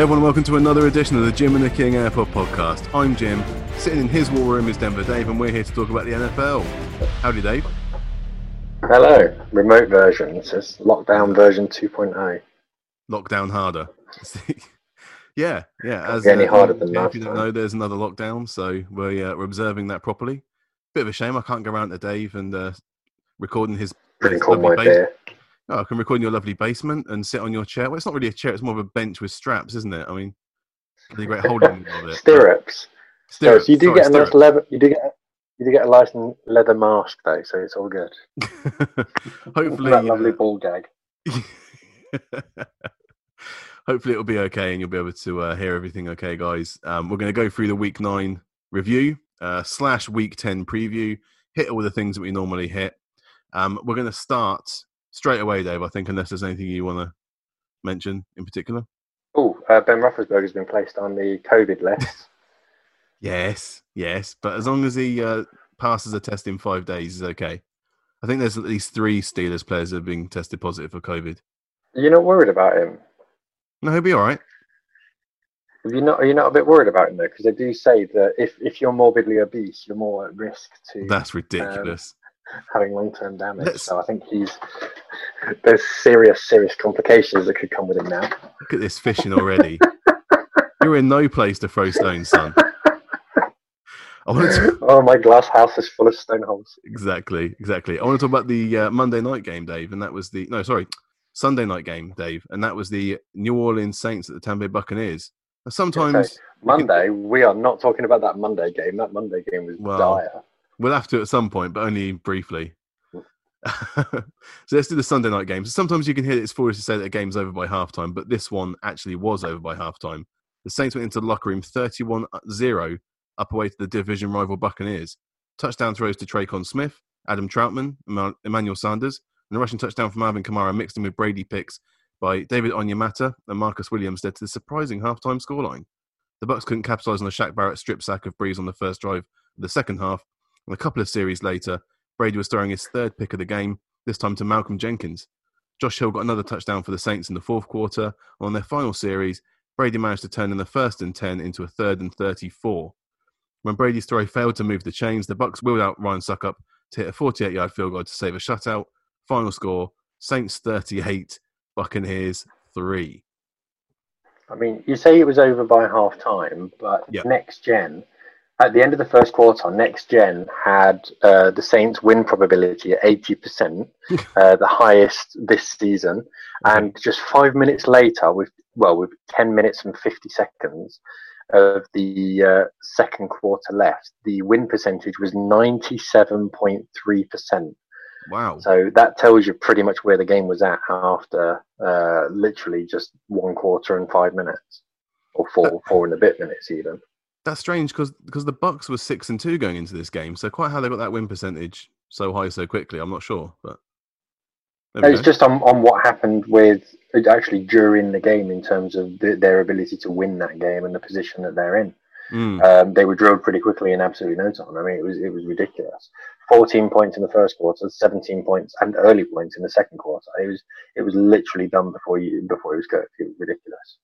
Hey everyone, welcome to another edition of the Jim and the King Airport podcast. I'm Jim. Sitting in his war room is Denver Dave, and we're here to talk about the NFL. Howdy, Dave. Hello, remote version. It says lockdown version 2.0. Lockdown harder. yeah, yeah. As any uh, harder than that. If you don't know, there's another lockdown, so we're uh, we're observing that properly. Bit of a shame I can't go around to Dave and uh, recording his. All my beer. Oh, I can record in your lovely basement and sit on your chair. Well, it's not really a chair; it's more of a bench with straps, isn't it? I mean, really great holding of it. Stirrups. Stirrups. So you do Sorry, get a nice leather. You do get. You do get a nice leather mask though, so it's all good. Hopefully, that lovely uh, ball gag. Hopefully, it'll be okay, and you'll be able to uh, hear everything. Okay, guys. Um, we're going to go through the week nine review uh, slash week ten preview. Hit all the things that we normally hit. Um, we're going to start straight away, Dave. I think, unless there's anything you want to mention in particular. Oh, uh, Ben Roethlisberger has been placed on the COVID list. yes, yes, but as long as he uh, passes a test in five days, is okay. I think there's at least three Steelers players that have been tested positive for COVID. You're not worried about him? No, he'll be all right. Are you not? Are you not a bit worried about him though? Because they do say that if, if you're morbidly obese, you're more at risk to. That's ridiculous. Um, having long term damage. Let's... So I think he's there's serious, serious complications that could come with him now. Look at this fishing already. You're in no place to throw stones, son. I want To... Oh, my glass house is full of stone holes. Exactly, exactly. I want to talk about the uh, Monday night game, Dave, and that was the no, sorry, Sunday night game, Dave, and that was the New Orleans Saints at the Tampa Bay Buccaneers. Sometimes. Monday, we are not talking about that Monday game. That Monday game was well, dire. We'll have to at some point, but only briefly. so let's do the Sunday night games. Sometimes you can hear it's foolish to say that a game's over by halftime, but this one actually was over by halftime. The Saints went into the locker room 31 0 up away to the division rival Buccaneers. Touchdown throws to Tre'Quan Smith, Adam Trautman, Emmanuel Sanders, and a rushing touchdown from Alvin Kamara mixed in with Brady picks by David Onyemata and Marcus Williams led to the surprising halftime scoreline. The Bucks couldn't capitalize on the Shaq Barrett strip sack of Brees on the first drive of the second half, and a couple of series later, Brady was throwing his third pick of the game, this time to Malcolm Jenkins. Josh Hill got another touchdown for the Saints in the fourth quarter. On their final series, Brady managed to turn in the first and 10 into a third and 34. When Brady's throw failed to move the chains, the Bucks wheeled out Ryan Succop to hit a 48-yard field goal to save a shutout. Final score: Saints 38, Buccaneers 3. I mean, you say it was over by half time, but next gen at the end of the first quarter, Next Gen had uh, the Saints' win probability at 80%, uh, the highest this season. And just five minutes later, with well, with 10 minutes and 50 seconds of the uh, second quarter left, the win percentage was 97.3%. Wow. So that tells you pretty much where the game was at after uh, literally just one quarter and five minutes, or four, four and a bit minutes even that's strange because because the Bucks were six and two going into this game. So quite how they got that win percentage so high so quickly, I'm not sure. But it's just on, on what happened with actually during the game in terms of the, their ability to win that game and the position that they're in. Mm. Um, they were drilled pretty quickly in absolutely no time. I mean, it was it was ridiculous. 14 points in the first quarter, 17 points and early points in the second quarter. It was it was literally done before you before it was cooked. It was ridiculous.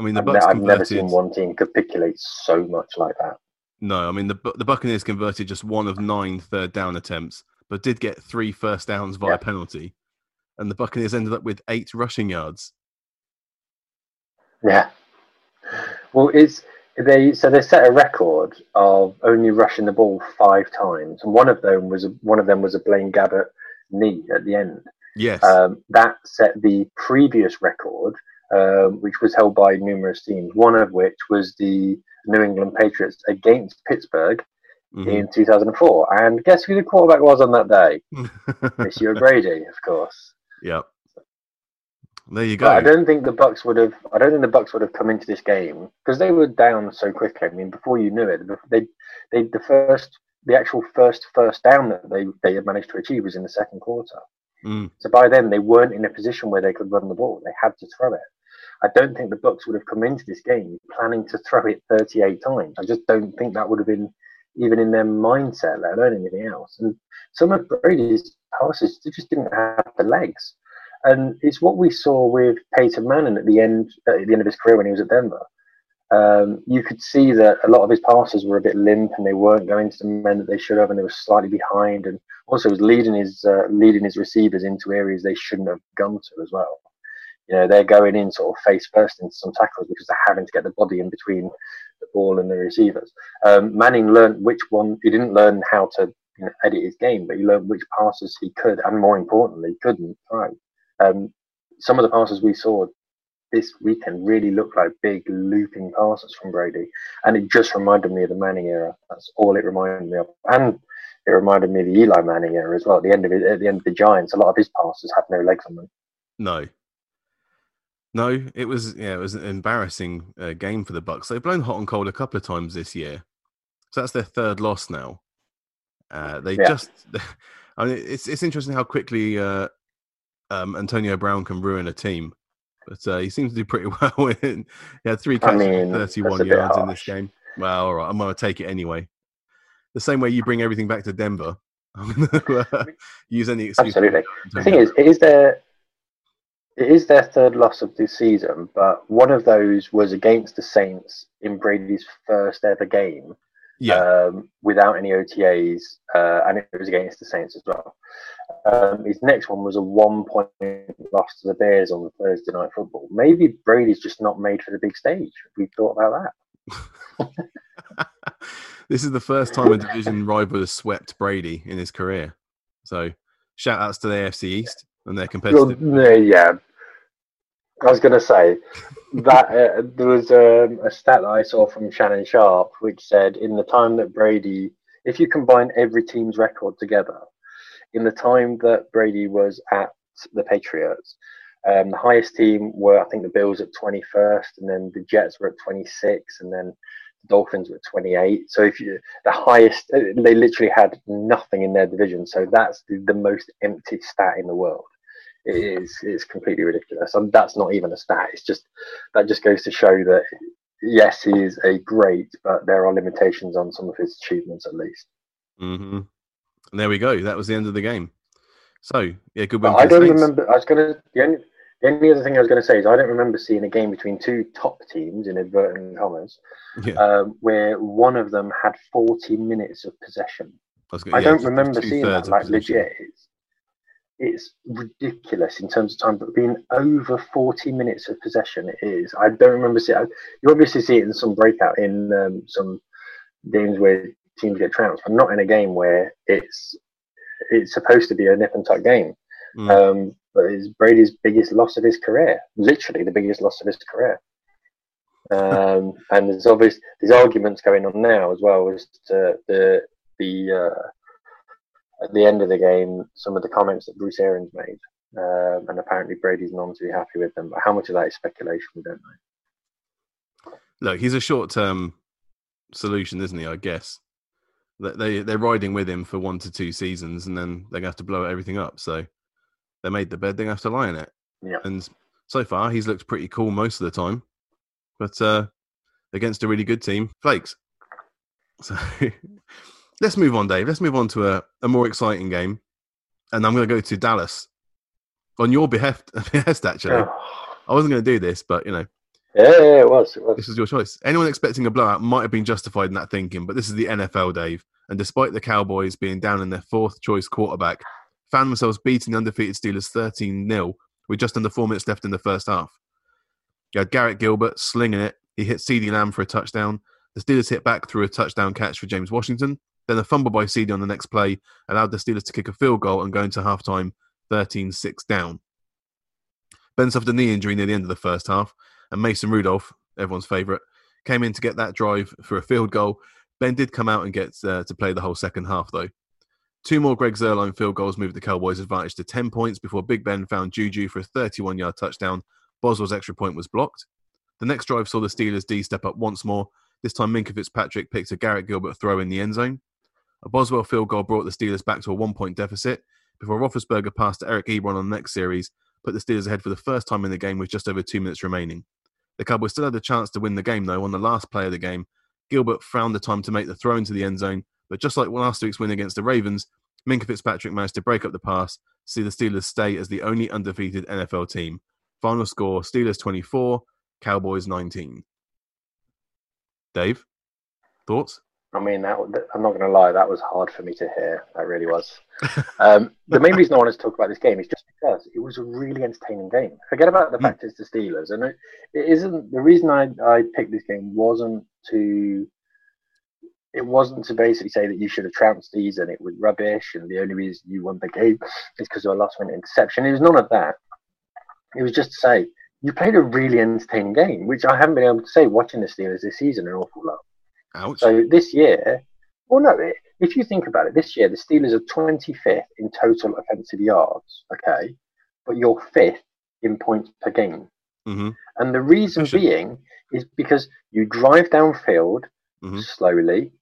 I mean, the Bucks. I've, never seen one team capitulate so much like that. No, I mean the the Buccaneers converted just one of nine third down attempts, but did get three first downs via yeah. penalty, and the Buccaneers ended up with eight rushing yards. Yeah. Well, it's they so they set a record of only rushing the ball five times, and one of them was a, one of them was a Blaine Gabbert knee at the end. Yes. Um, that set the previous record um, which was held by numerous teams, one of which was the New England Patriots against Pittsburgh mm-hmm. in 2004. And guess who the quarterback was on that day? Monsieur Brady, of course. Yep. There you go. But I don't think the Bucks would have. I don't think the Bucks would have come into this game because they were down so quickly. I mean, before you knew it, they, they, the first, the actual first first down that they they had managed to achieve was in the second quarter. Mm. So by then they weren't in a position where they could run the ball. They had to throw it. I don't think the Bucks would have come into this game planning to throw it 38 times. I just don't think that would have been even in their mindset, let alone anything else. And some of Brady's passes, they just didn't have the legs. And it's what we saw with Peyton Manning at the end at the end of his career when he was at Denver. Um, you could see that a lot of his passes were a bit limp and they weren't going to the men that they should have, and they were slightly behind. And also was leading his uh, leading his receivers into areas they shouldn't have gone to as well. You know, they're going in sort of face first into some tackles because they're having to get the body in between the ball and the receivers. Um, Manning learned which one. He didn't learn how to you know, edit his game, but he learned which passes he could, and more importantly, couldn't throw. Um, some of the passes we saw this weekend really looked like big looping passes from Brady, and it just reminded me of the Manning era. That's all it reminded me of, and it reminded me of the Eli Manning era as well. At the end of it, at the end of the Giants, a lot of his passes had no legs on them. No, no, it was yeah, it was an embarrassing uh, game for the Bucks. They've blown hot and cold a couple of times this year, so that's their third loss now. Uh, they yeah. just, I mean, it's it's interesting how quickly uh, um, Antonio Brown can ruin a team, but uh, he seems to do pretty well. he had three catches, I mean, thirty-one yards in this game. Well, all right, I'm going to take it anyway. The same way you bring everything back to Denver. use any excuse. Absolutely. The thing is, it is their it is their third loss of the season, but one of those was against the Saints in Brady's first ever game. Yeah. Um, without any OTAs, uh, and it was against the Saints as well. Um, his next one was a one point loss to the Bears on the Thursday night football. Maybe Brady's just not made for the big stage. We thought about that. this is the first time a division rival has swept Brady in his career. So shout outs to the AFC East and they're competitive. Yeah, I was going to say that uh, there was um, a stat that I saw from Shannon Sharpe, which said in the time that Brady, if you combine every team's record together, in the time that Brady was at the Patriots, um, the highest team were I think the Bills at 21st, and then the Jets were at 26, and then the Dolphins were 28. So if you the highest, they literally had nothing in their division. So that's the, the most empty stat in the world it is it's completely ridiculous. And that's not even a stat. It's just that just goes to show that yes, he is a great, but there are limitations on some of his achievements at least. Mm-hmm. And there we go. That was the end of the game. So yeah, good win. I don't Saints. remember. I was gonna. The only, the only other thing I was going to say is I don't remember seeing a game between two top teams in inverted commas yeah. um, where one of them had 40 minutes of possession. I, gonna, I yeah, don't remember seeing that. Like legit, it's, ridiculous in terms of time, but being over 40 minutes of possession it is. I don't remember seeing You obviously see it in some breakout in um, some games where teams get trounced, but not in a game where it's it's supposed to be a nip and tuck game. Mm. Um, but it's Brady's biggest loss of his career, literally the biggest loss of his career. Um, and there's obvious there's arguments going on now as well as to the the uh, at the end of the game, some of the comments that Bruce Arians made, um, and apparently Brady's none to be happy with them. But how much of that is speculation, we don't know. Look, he's a short-term solution, isn't he? I guess they they're riding with him for one to two seasons, and then they're going to have to blow everything up. So they made the bed; they have to lie in it. Yeah. And so far, he's looked pretty cool most of the time, but uh, against a really good team, flakes. So let's move on, Dave. Let's move on to a, a more exciting game. And I'm going to go to Dallas on your behest, behest actually. Oh. I wasn't going to do this, but you know. Yeah, yeah, it was. It was. This was your choice. Anyone expecting a blowout might have been justified in that thinking, but this is the NFL, Dave. And despite the Cowboys being down in their fourth choice quarterback, found themselves beating the undefeated Steelers 13 0 with just under four minutes left in the first half. You had Garrett Gilbert slinging it. He hit CeeDee Lamb for a touchdown. The Steelers hit back through a touchdown catch for James Washington. Then a fumble by CeeDee on the next play allowed the Steelers to kick a field goal and go into halftime 13 6 down. Ben suffered a knee injury near the end of the first half, and Mason Rudolph, everyone's favourite, came in to get that drive for a field goal. Ben did come out and get uh, to play the whole second half, though. Two more Greg Zuerlein field goals moved the Cowboys' advantage to 10 points before Big Ben found Juju for a 31 yard touchdown. Boswell's extra point was blocked. The next drive saw the Steelers D step up once more. This time, Minkah Fitzpatrick picked a Garrett Gilbert throw in the end zone. A Boswell field goal brought the Steelers back to a one point deficit before Roethlisberger passed to Eric Ebron on the next series, put the Steelers ahead for the first time in the game with just over two minutes remaining. The Cowboys still had a chance to win the game, though, on the last play of the game. Gilbert found the time to make the throw into the end zone, but just like last week's win against the Ravens, Minkah Fitzpatrick managed to break up the pass see the Steelers stay as the only undefeated NFL team. Final score Steelers 24, Cowboys 19. Dave, thoughts? I mean, that, I'm not going to lie, that was hard for me to hear. That really was. um, the main reason I wanted to talk about this game is just because it was a really entertaining game. Forget about the mm. fact it's the Steelers, and it, it isn't. The reason I I picked this game wasn't to. It wasn't to basically say that you should have trounced these and it was rubbish, and the only reason you won the game is because of a last minute interception. It was none of that. It was just to say you played a really entertaining game, which I haven't been able to say watching the Steelers this season an awful lot. Ouch. So this year, well, no, if you think about it, this year the Steelers are 25th in total offensive yards, okay, but you're fifth in points per game. Mm-hmm. And the reason being is because you drive downfield mm-hmm. slowly,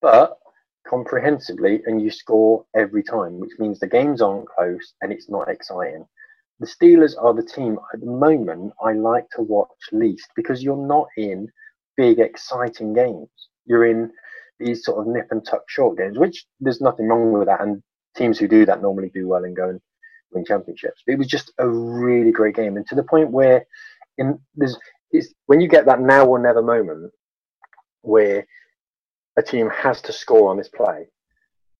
but comprehensively, and you score every time, which means the games aren't close and it's not exciting. The Steelers are the team at the moment I like to watch least because you're not in big, exciting games you're in these sort of nip and tuck short games, which there's nothing wrong with that. And teams who do that normally do well and go and win championships. But it was just a really great game, and to the point where in there's it's when you get that now or never moment where a team has to score on this play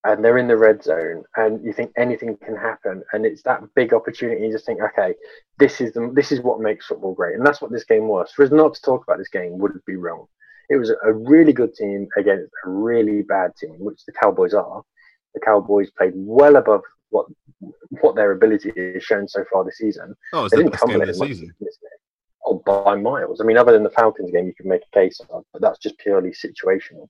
and they're in the red zone and you think anything can happen and it's that big opportunity you just think okay this is the this is what makes football great and that's what this game was for us not to talk about this game would be wrong it was a really good team against a really bad team, which the Cowboys are. The Cowboys played well above what what their ability has shown so far this season. Oh, it's they the best game of the season. Oh, by miles. I mean, other than the Falcons game, you can make a case of, but that's just purely situational.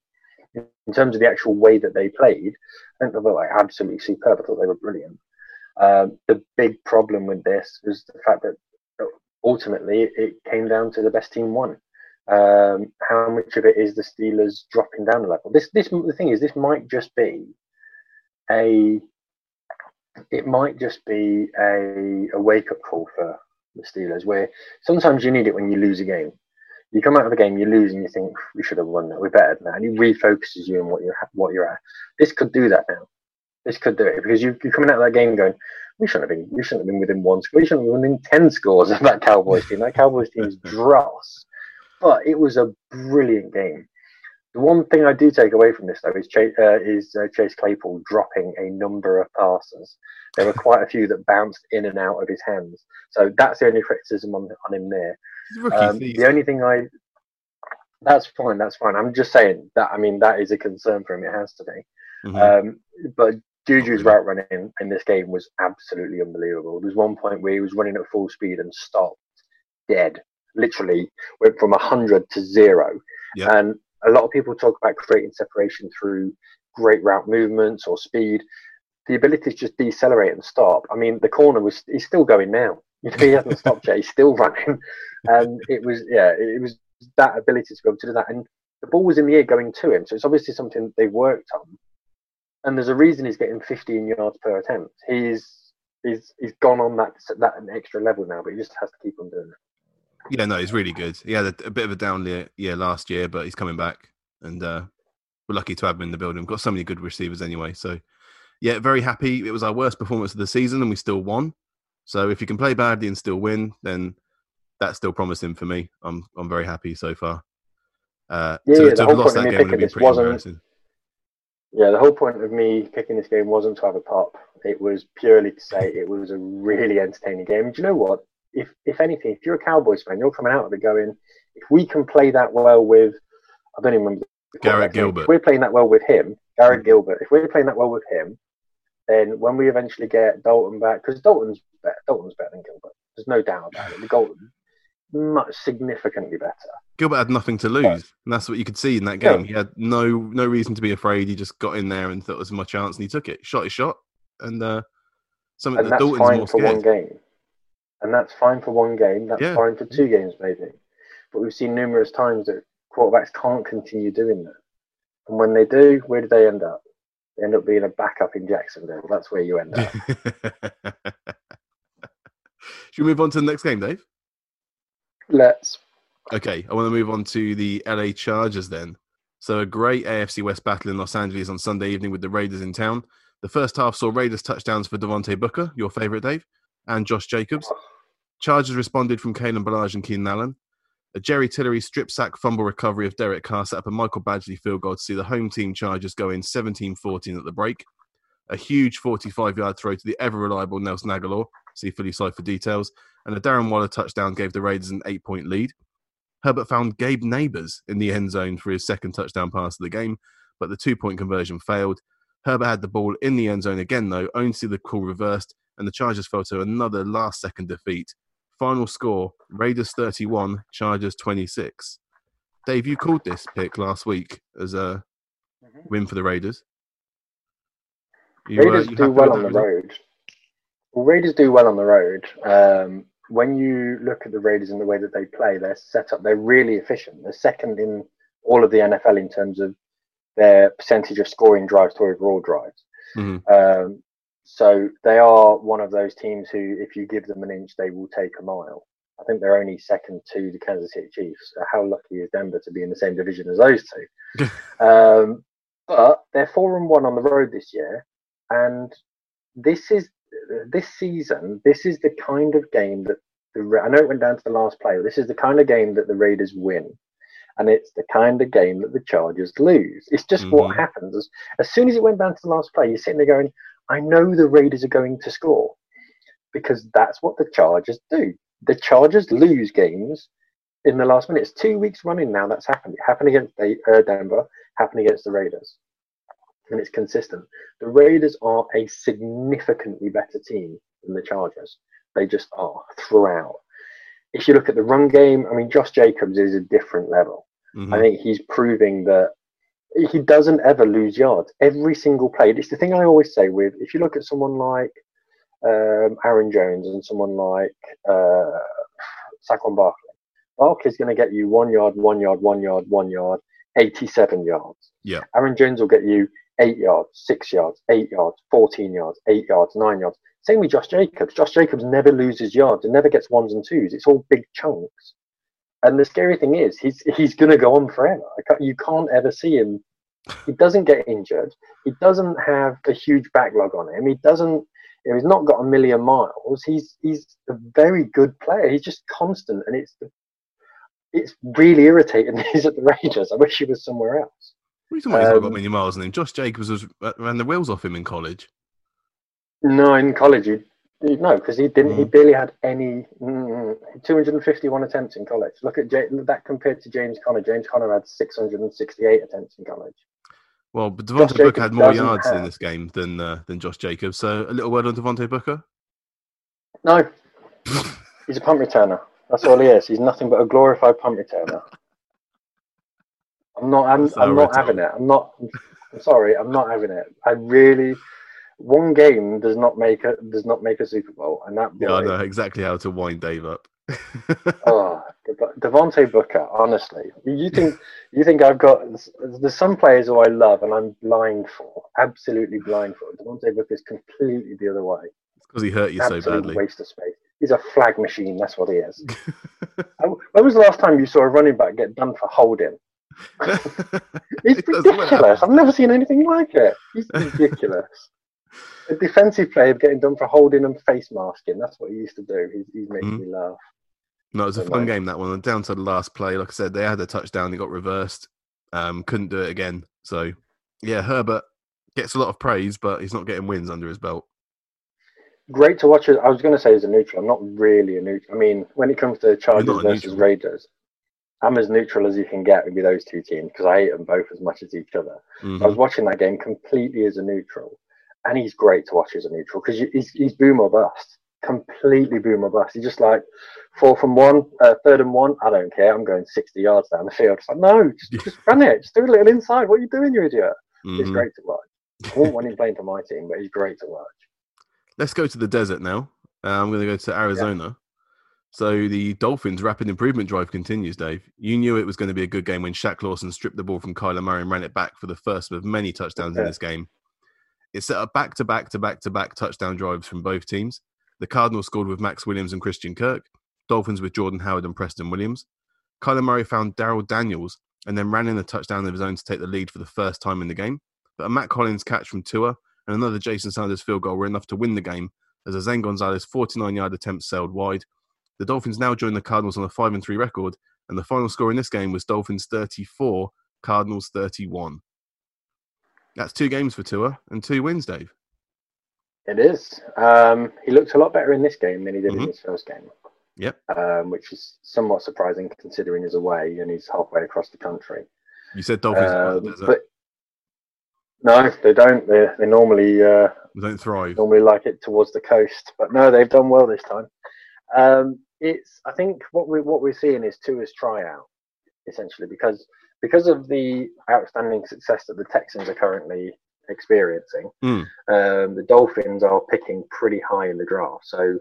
In terms of the actual way that they played, I think they were like absolutely superb. I thought they were brilliant. Um, the big problem with this was the fact that ultimately it came down to the best team won. Um, how much of it is the Steelers dropping down a level? This, this, the thing is, this might just be a, it might just be a, a wake up call for the Steelers, where sometimes you need it when you lose a game. You come out of a game, you lose, and you think we should have won that. We're better than that, and it refocuses you on what you're what you're at. This could do that now. This could do it because you, you're coming out of that game going, we shouldn't have been, we shouldn't have been within one score. We shouldn't have been within ten scores of that Cowboys team. That Cowboys team is dross. But it was a brilliant game. The one thing I do take away from this, though, is, Chase, uh, is uh, Chase Claypool dropping a number of passes. There were quite a few that bounced in and out of his hands. So that's the only criticism on, on him there. Um, the only thing I that's fine. That's fine. I'm just saying that. I mean, that is a concern for him. It has to be. Mm-hmm. Um, but Juju's route running in this game was absolutely unbelievable. There's one point where he was running at full speed and stopped dead literally went from 100 to zero. Yep. And a lot of people talk about creating separation through great route movements or speed. The ability to just decelerate and stop. I mean, the corner was he's still going now. You know, he hasn't stopped yet. He's still running, and it was yeah, it was that ability to be able to do that. And the ball was in the air going to him, so it's obviously something they've worked on. And there's a reason he's getting 15 yards per attempt. He's he's he's gone on that that extra level now, but he just has to keep on doing it. Yeah, no, he's really good. He had a, a bit of a down year, year last year, but he's coming back, and uh, we're lucky to have him in the building. We've got so many good receivers anyway. So, yeah, very happy. It was our worst performance of the season, and we still won. So, if you can play badly and still win, then that's still promising for me. I'm I'm very happy so far. Uh, yeah, to, yeah, to have lost that game would have been Yeah, the whole point of me picking this game wasn't to have a pop. It was purely to say it was a really entertaining game. Do you know what? If if anything, if you're a Cowboys fan, you're coming out of it going, if we can play that well with, I don't even remember. Garrett Gilbert. If we're playing that well with him, Garrett Gilbert. If we're playing that well with him, then when we eventually get Dalton back, because Dalton's better, Dalton's better than Gilbert. There's no doubt about it. The Dalton much significantly better. Gilbert had nothing to lose, yeah. and that's what you could see in that game. Yeah. He had no no reason to be afraid. He just got in there and thought it was my chance, and he took it, shot his shot, and uh, something and that Dalton's fine more for scared. one game and that's fine for one game. That's yeah. fine for two games, maybe. But we've seen numerous times that quarterbacks can't continue doing that. And when they do, where do they end up? They end up being a backup in Jacksonville. That's where you end up. Should we move on to the next game, Dave? Let's. Okay, I want to move on to the LA Chargers then. So a great AFC West battle in Los Angeles on Sunday evening with the Raiders in town. The first half saw Raiders touchdowns for Devontae Booker, your favourite, Dave, and Josh Jacobs. Chargers responded from Kalen Ballage and Keenan Allen. A Jerry Tillery strip sack fumble recovery of Derek Carr set up a Michael Badgley field goal to see the home team Chargers go in 17 14 at the break. A huge 45 yard throw to the ever reliable Nelson Agholor, see Philly side for details, and a Darren Waller touchdown gave the Raiders an eight point lead. Herbert found Gabe Nabers in the end zone for his second touchdown pass of the game, but the two point conversion failed. Herbert had the ball in the end zone again, though, only to see the call reversed, and the Chargers fell to another last second defeat Final score Raiders 31, Chargers 26. Dave, you called this pick last week as a mm-hmm. win for the Raiders. You, uh, Raiders uh, do well on the road. Well, Raiders do well on the road. Um, when you look at the Raiders and the way that they play, they're set up, they're really efficient. They're second in all of the NFL in terms of their percentage of scoring drives to overall drives. Mm-hmm. Um, so they are one of those teams who, if you give them an inch, they will take a mile. I think they're only second to the Kansas City Chiefs. How lucky is Denver to be in the same division as those two? um, but they're four and one on the road this year, and this is this season. This is the kind of game that the I know it went down to the last play. This is the kind of game that the Raiders win, and it's the kind of game that the Chargers lose. It's just mm-hmm. what happens. As, as soon as it went down to the last play, you're sitting there going, I know the Raiders are going to score because that's what the Chargers do. The Chargers lose games in the last minute. It's two weeks running now that's happened. It happened against uh, Denver, happened against the Raiders. And it's consistent. The Raiders are a significantly better team than the Chargers. They just are throughout. If you look at the run game, I mean, Josh Jacobs is a different level. Mm-hmm. I think he's proving that he doesn't ever lose yards. Every single play. It's the thing I always say with if you look at someone like um, Aaron Jones and someone like uh, Saquon Barkley, Barkley's going to get you one yard, one yard, one yard, one yard, 87 yards. Yeah. Aaron Jones will get you eight yards, six yards, eight yards, 14 yards, eight yards, nine yards. Same with Josh Jacobs. Josh Jacobs never loses yards and never gets ones and twos. It's all big chunks. And the scary thing is, he's he's going to go on forever. you can't ever see him. He doesn't get injured. He doesn't have a huge backlog on him. He doesn't. You know, he's not got a million miles. He's he's a very good player. He's just constant, and it's it's really irritating. He's at the Rangers. I wish he was somewhere else. What are you talking? Um, he's not got a million miles on him. Josh Jacobs was ran the wheels off him in college. No, in college he no, because he didn't. Mm. He barely had any. Mm, 251 attempts in college. Look at J- that compared to James Conner. James Conner had 668 attempts in college. Well, but Devontae Booker had more yards have. in this game than uh, than Josh Jacobs. So a little word on Devontae Booker. No, he's a punt returner. That's all he is. He's nothing but a glorified punt returner. I'm not. I'm, I'm not having it. I'm not. I'm sorry. I'm not having it. I really one game does not make a does not make a Super Bowl, and that boy, yeah, I know exactly how to wind Dave up. oh, Devontae Booker, honestly, you think you think I've got? There's some players who I love and I'm blind for, absolutely blind for. Devontae Booker is completely the other way. It's because he hurt you Absolute so badly. Waste of space. He's a flag machine. That's what he is. when was the last time you saw a running back get done for holding? it's ridiculous. I've never seen anything like it. He's ridiculous a defensive player getting done for holding and face masking. That's what he used to do. He's, he's making mm-hmm. me laugh. No, it was a fun game that one. Down to the last play, like I said, they had a touchdown. They got reversed. Um, couldn't do it again. So, yeah, Herbert gets a lot of praise, but he's not getting wins under his belt. Great to watch. It. I was going to say as a neutral. I'm not really a neutral. I mean, when it comes to Chargers versus Raiders, I'm as neutral as you can get with those two teams because I hate them both as much as each other. Mm-hmm. I was watching that game completely as a neutral and he's great to watch as a neutral because he's, he's boom or bust, completely boom or bust. He's just like fourth and one, uh, third and one. I don't care. I'm going 60 yards down the field. It's like, no, just, just run it. Just do a little inside. What are you doing, you idiot? Mm-hmm. He's great to watch. I won't want him playing for my team, but he's great to watch. Let's go to the desert now. Uh, I'm going to go to Arizona. Yeah. So the Dolphins' rapid improvement drive continues, Dave. You knew it was going to be a good game when Shaq Lawson stripped the ball from Kyler Murray and ran it back for the first of many touchdowns yeah. in this game. It set up back to back to back to back touchdown drives from both teams. The Cardinals scored with Max Williams and Christian Kirk, Dolphins with Jordan Howard and Preston Williams. Kyler Murray found Darrell Daniels and then ran in a touchdown of his own to take the lead for the first time in the game. But a Mack Hollins catch from Tua and another Jason Sanders field goal were enough to win the game as a Zane Gonzalez 49 yard attempt sailed wide. The Dolphins now join the Cardinals on a 5 and 3 record, and the final score in this game was Dolphins 34, Cardinals 31. That's two games for Tua and two wins, Dave. It is. Um, he looked a lot better in this game than he did Mhm. in his first game. Yep. Um, which is somewhat surprising considering he's away and he's halfway across the country. You said Dolphins Um, but no, they don't. They they normally uh, They don't thrive. normally like it towards the coast, but no, they've done well this time. Um, it's I think what we what we're seeing is Tua's tryout essentially because because of the outstanding success that the Texans are currently experiencing. Hmm. Um, the Dolphins are picking pretty high in the draft, so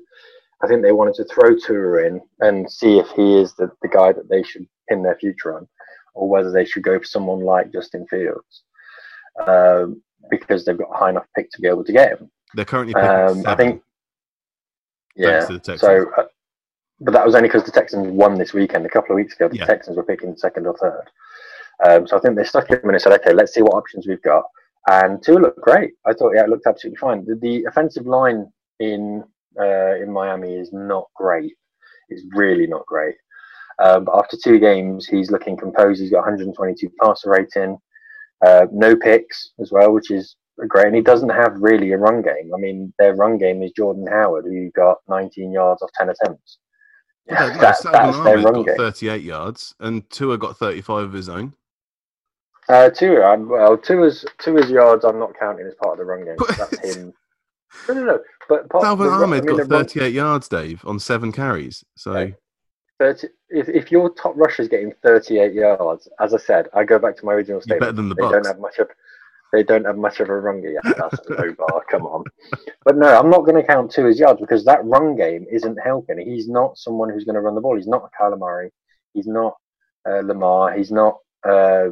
I think they wanted to throw Tua in and see if he is the, the guy that they should pin their future on, or whether they should go for someone like Justin Fields. Um, because they've got a high enough pick to be able to get him. They're currently picking Um, I think, yeah. Thanks to the Texans. So, uh, but that was only because the Texans won this weekend. A couple of weeks ago, the Yeah. Texans were picking second or third. Um, so I think they stuck him in and said, okay, let's see what options we've got. And Tua looked great. I thought, yeah, it looked absolutely fine. The, the offensive line in uh, in Miami is not great. It's really not great. Um, but after two games, he's looking composed. He's got 122 passer rating, uh, no picks as well, which is great. And he doesn't have really a run game. I mean, their run game is Jordan Howard, who got 19 yards off 10 attempts. Yeah, that, that's their run got game. 38 yards, and Tua got 35 of his own. Uh, I'm- well, Tua's Tua's yards I'm not counting as part of the run game. But- That's him. No, no, no. But part, run- Ahmed I mean, got the run- 38 yards, Dave, on seven carries. So Okay. 30, if, if your top rusher is getting 38 yards, as I said, I go back to my original statement. you're better than the they Bucks. don't have much of they don't have much of a run game. Yeah, that's a low bar. Come on. But no, I'm not going to count two as yards because that run game isn't helping. He's not someone who's going to run the ball. He's not Kyler Murray. He's not uh, Lamar. He's not uh,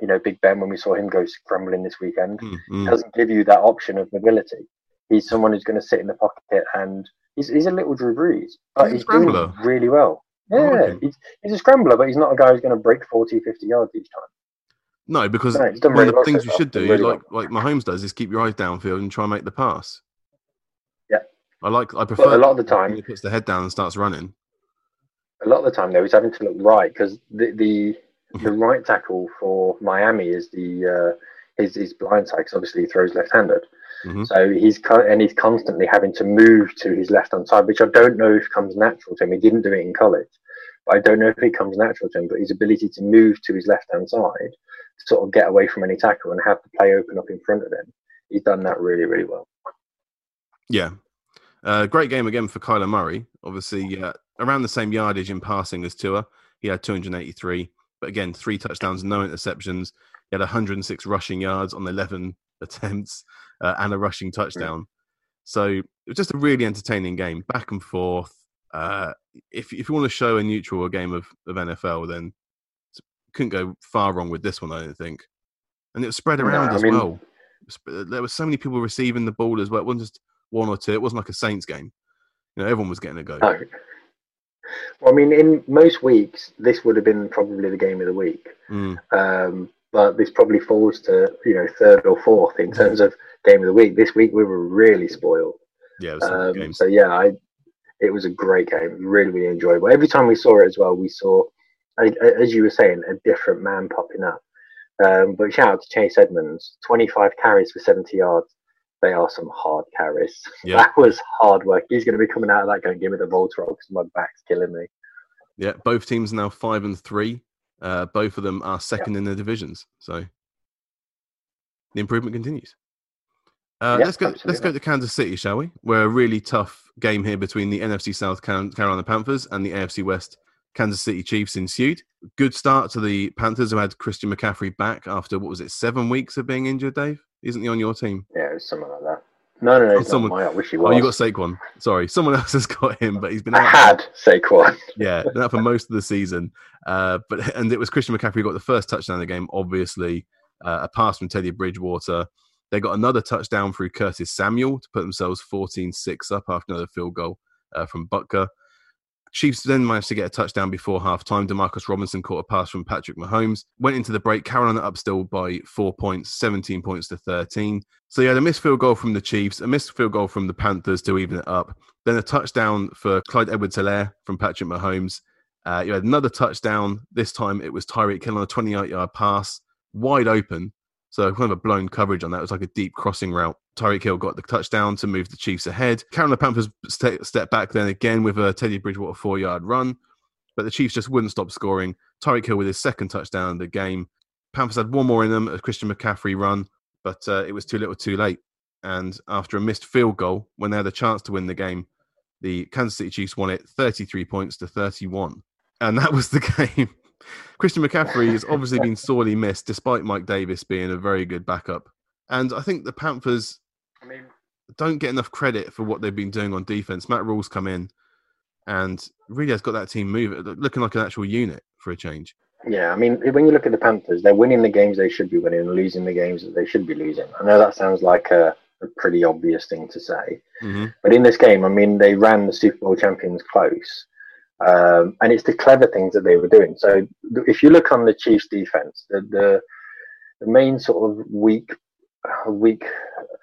you know Big Ben when we saw him go scrambling this weekend. Mm, He mm. doesn't give you that option of mobility. He's someone who's going to sit in the pocket and he's, he's a little Drew Brees, but He's he's, doing really well. Like Yeah, him. he's, he's a scrambler, but he's not a guy who's going to break 40, 50 yards each time. No, because No, one of the well things you should do, really like like Mahomes does, is keep your eyes downfield and try and make the pass. Yeah. I like. I prefer a lot of the time- he puts the head down and starts running. A lot of the time, though, he's having to look right because the, the the right tackle for Miami is the uh, is his blind side 'cause obviously he throws left-handed. Mhm. So he's and he's constantly having to move to his left-hand side, which I don't know if comes natural to him. He didn't do it in college, but I don't know if it comes natural to him. But his ability to move to his left-hand side, to sort of get away from any tackle and have the play open up in front of him, he's done that really, really well. Yeah. Uh, great game again for Kyler Murray. Obviously, uh, around the same yardage in passing as Tua. He had 283, but again, three touchdowns, no interceptions. He had 106 rushing yards on 11 attempts uh, and a rushing touchdown. So it was just a really entertaining game, back and forth. Uh, if if you want to show a neutral a game of, of NFL, then couldn't go far wrong with this one, I don't think. And it was spread around I as mean- well. There were so many people receiving the ball as well. It wasn't just one or two. It wasn't like a Saints game. You know, everyone was getting a go. No. Well, I mean, in most weeks, this would have been probably the game of the week. Mm, Um, but this probably falls to you know third or fourth in terms of game of the week. This week we were really spoiled. yeah, it was Um, so yeah, I, it was a great game, really really enjoyable. Every time we saw it as well, we saw, as you were saying, a different man popping up. Um, but shout out to Chase Edmonds, 25 carries for 70 yards. They are some hard carries. Yeah. That was hard work. He's going to be coming out of that going, give me the Voltaren because my back's killing me. Yeah, both teams are now five and three. Uh, both of them are second in their divisions. So the improvement continues. Uh, Yeah, let's go. Let's go to Kansas City, shall we? We're a really tough game here between the NFC South Carolina Panthers and the AFC West Kansas City Chiefs ensued. Good start to the Panthers, who had Christian McCaffrey back after what was it, seven weeks of being injured. Dave, isn't he on your team? Yeah, it was something like that. No, no, no, Oh, it's someone-. I wish he was. Oh, you got Saquon. Sorry, someone else has got him, but he's been I out. had Saquon. yeah, been out for most of the season. Uh, but and it was Christian McCaffrey who got the first touchdown of the game. Obviously, uh, a pass from Teddy Bridgewater. They got another touchdown through Curtis Samuel to put themselves 14-6 up after another field goal uh, from Butker. Chiefs then managed to get a touchdown before half time. Demarcus Robinson caught a pass from Patrick Mahomes. Went into the break. Carolina up still by four points, 17 points to 13. So you had a missed field goal from the Chiefs, a missed field goal from the Panthers to even it up. Then a touchdown for Clyde Edwards Helaire from Patrick Mahomes. Uh, you had another touchdown. This time it was Tyreek Hill on a 28 yard pass, wide open. So kind of a blown coverage on that. It was like a deep crossing route. Tyreek Hill got the touchdown to move the Chiefs ahead. Carolina Panthers st- step back then again with a Teddy Bridgewater four yard run, but the Chiefs just wouldn't stop scoring. Tyreek Hill with his second touchdown of the game. Panthers had one more in them, a Christian McCaffrey run, but uh, it was too little too late. And after a missed field goal, when they had a chance to win the game, the Kansas City Chiefs won it 33 points to 31. And that was the game. Christian McCaffrey has obviously been sorely missed, despite Mike Davis being a very good backup. And I think the Panthers I mean, don't get enough credit for what they've been doing on defense. Matt Rhule's come in and really has got that team moving, looking like an actual unit for a change. Yeah, I mean, when you look at the Panthers, they're winning the games they should be winning and losing the games that they should be losing. I know that sounds like a, a pretty obvious thing to say, mm-hmm. but in this game, I mean, they ran the Super Bowl champions close. Um, and it's the clever things that they were doing. So if you look on the Chiefs' defense, the, the the main sort of weak weak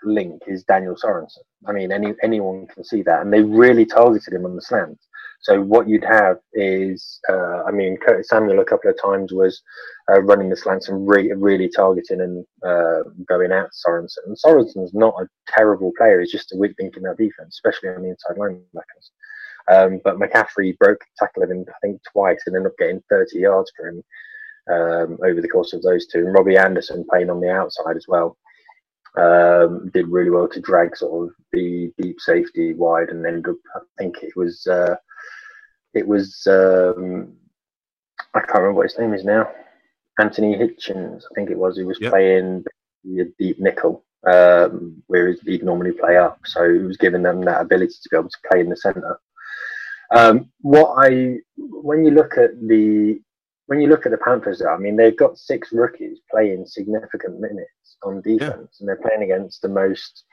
link is Daniel Sorensen. I mean, any anyone can see that, and they really targeted him on the slant. So what you'd have is, uh, I mean, Curtis Samuel a couple of times was uh, running the slants and really, really targeting and uh, going at Sorensen. And Sorensen's not a terrible player; he's just a weak link in that defense, especially on the inside linebackers. Um, but McCaffrey broke tackle him, I think, twice and ended up getting 30 yards for him um, over the course of those two. And Robbie Anderson playing on the outside as well um, did really well to drag sort of the deep safety wide and ended up, I think it was, uh, it was, um, I can't remember what his name is now. Anthony Hitchens, I think it was, who was yep. playing the deep nickel, um, where he'd normally play up. So he was giving them that ability to be able to play in the centre. Um, what I, when you look at the, when you look at the Panthers, I mean, they've got six rookies playing significant minutes on defense, yeah. and they're playing against the most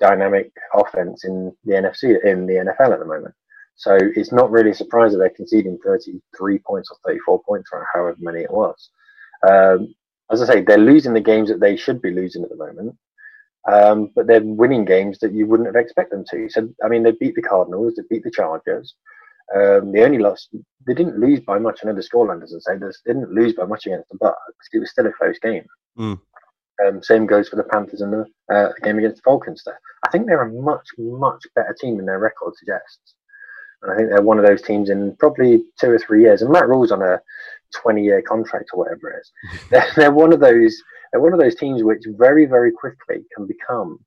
dynamic offense in the NFC in the NFL at the moment. So it's not really a surprise that they're conceding 33 points or 34 points or however many it was. Um, as I say, they're losing the games that they should be losing at the moment, um, but they're winning games that you wouldn't have expected them to. So, I mean, they beat the Cardinals, they beat the Chargers. Um, they only lost, they didn't lose by much. I know the scoreline doesn't say this, they didn't lose by much against the Bucks. It was still a close game. Mm. Um, same goes for the Panthers and the, uh, game against the Falcons. There, I think they're a much, much better team than their record suggests. And I think they're one of those teams in probably two or three years. And Matt Rhule's on a 20-year contract or whatever it is. they're, they're one of those. They're one of those teams which very, very quickly can become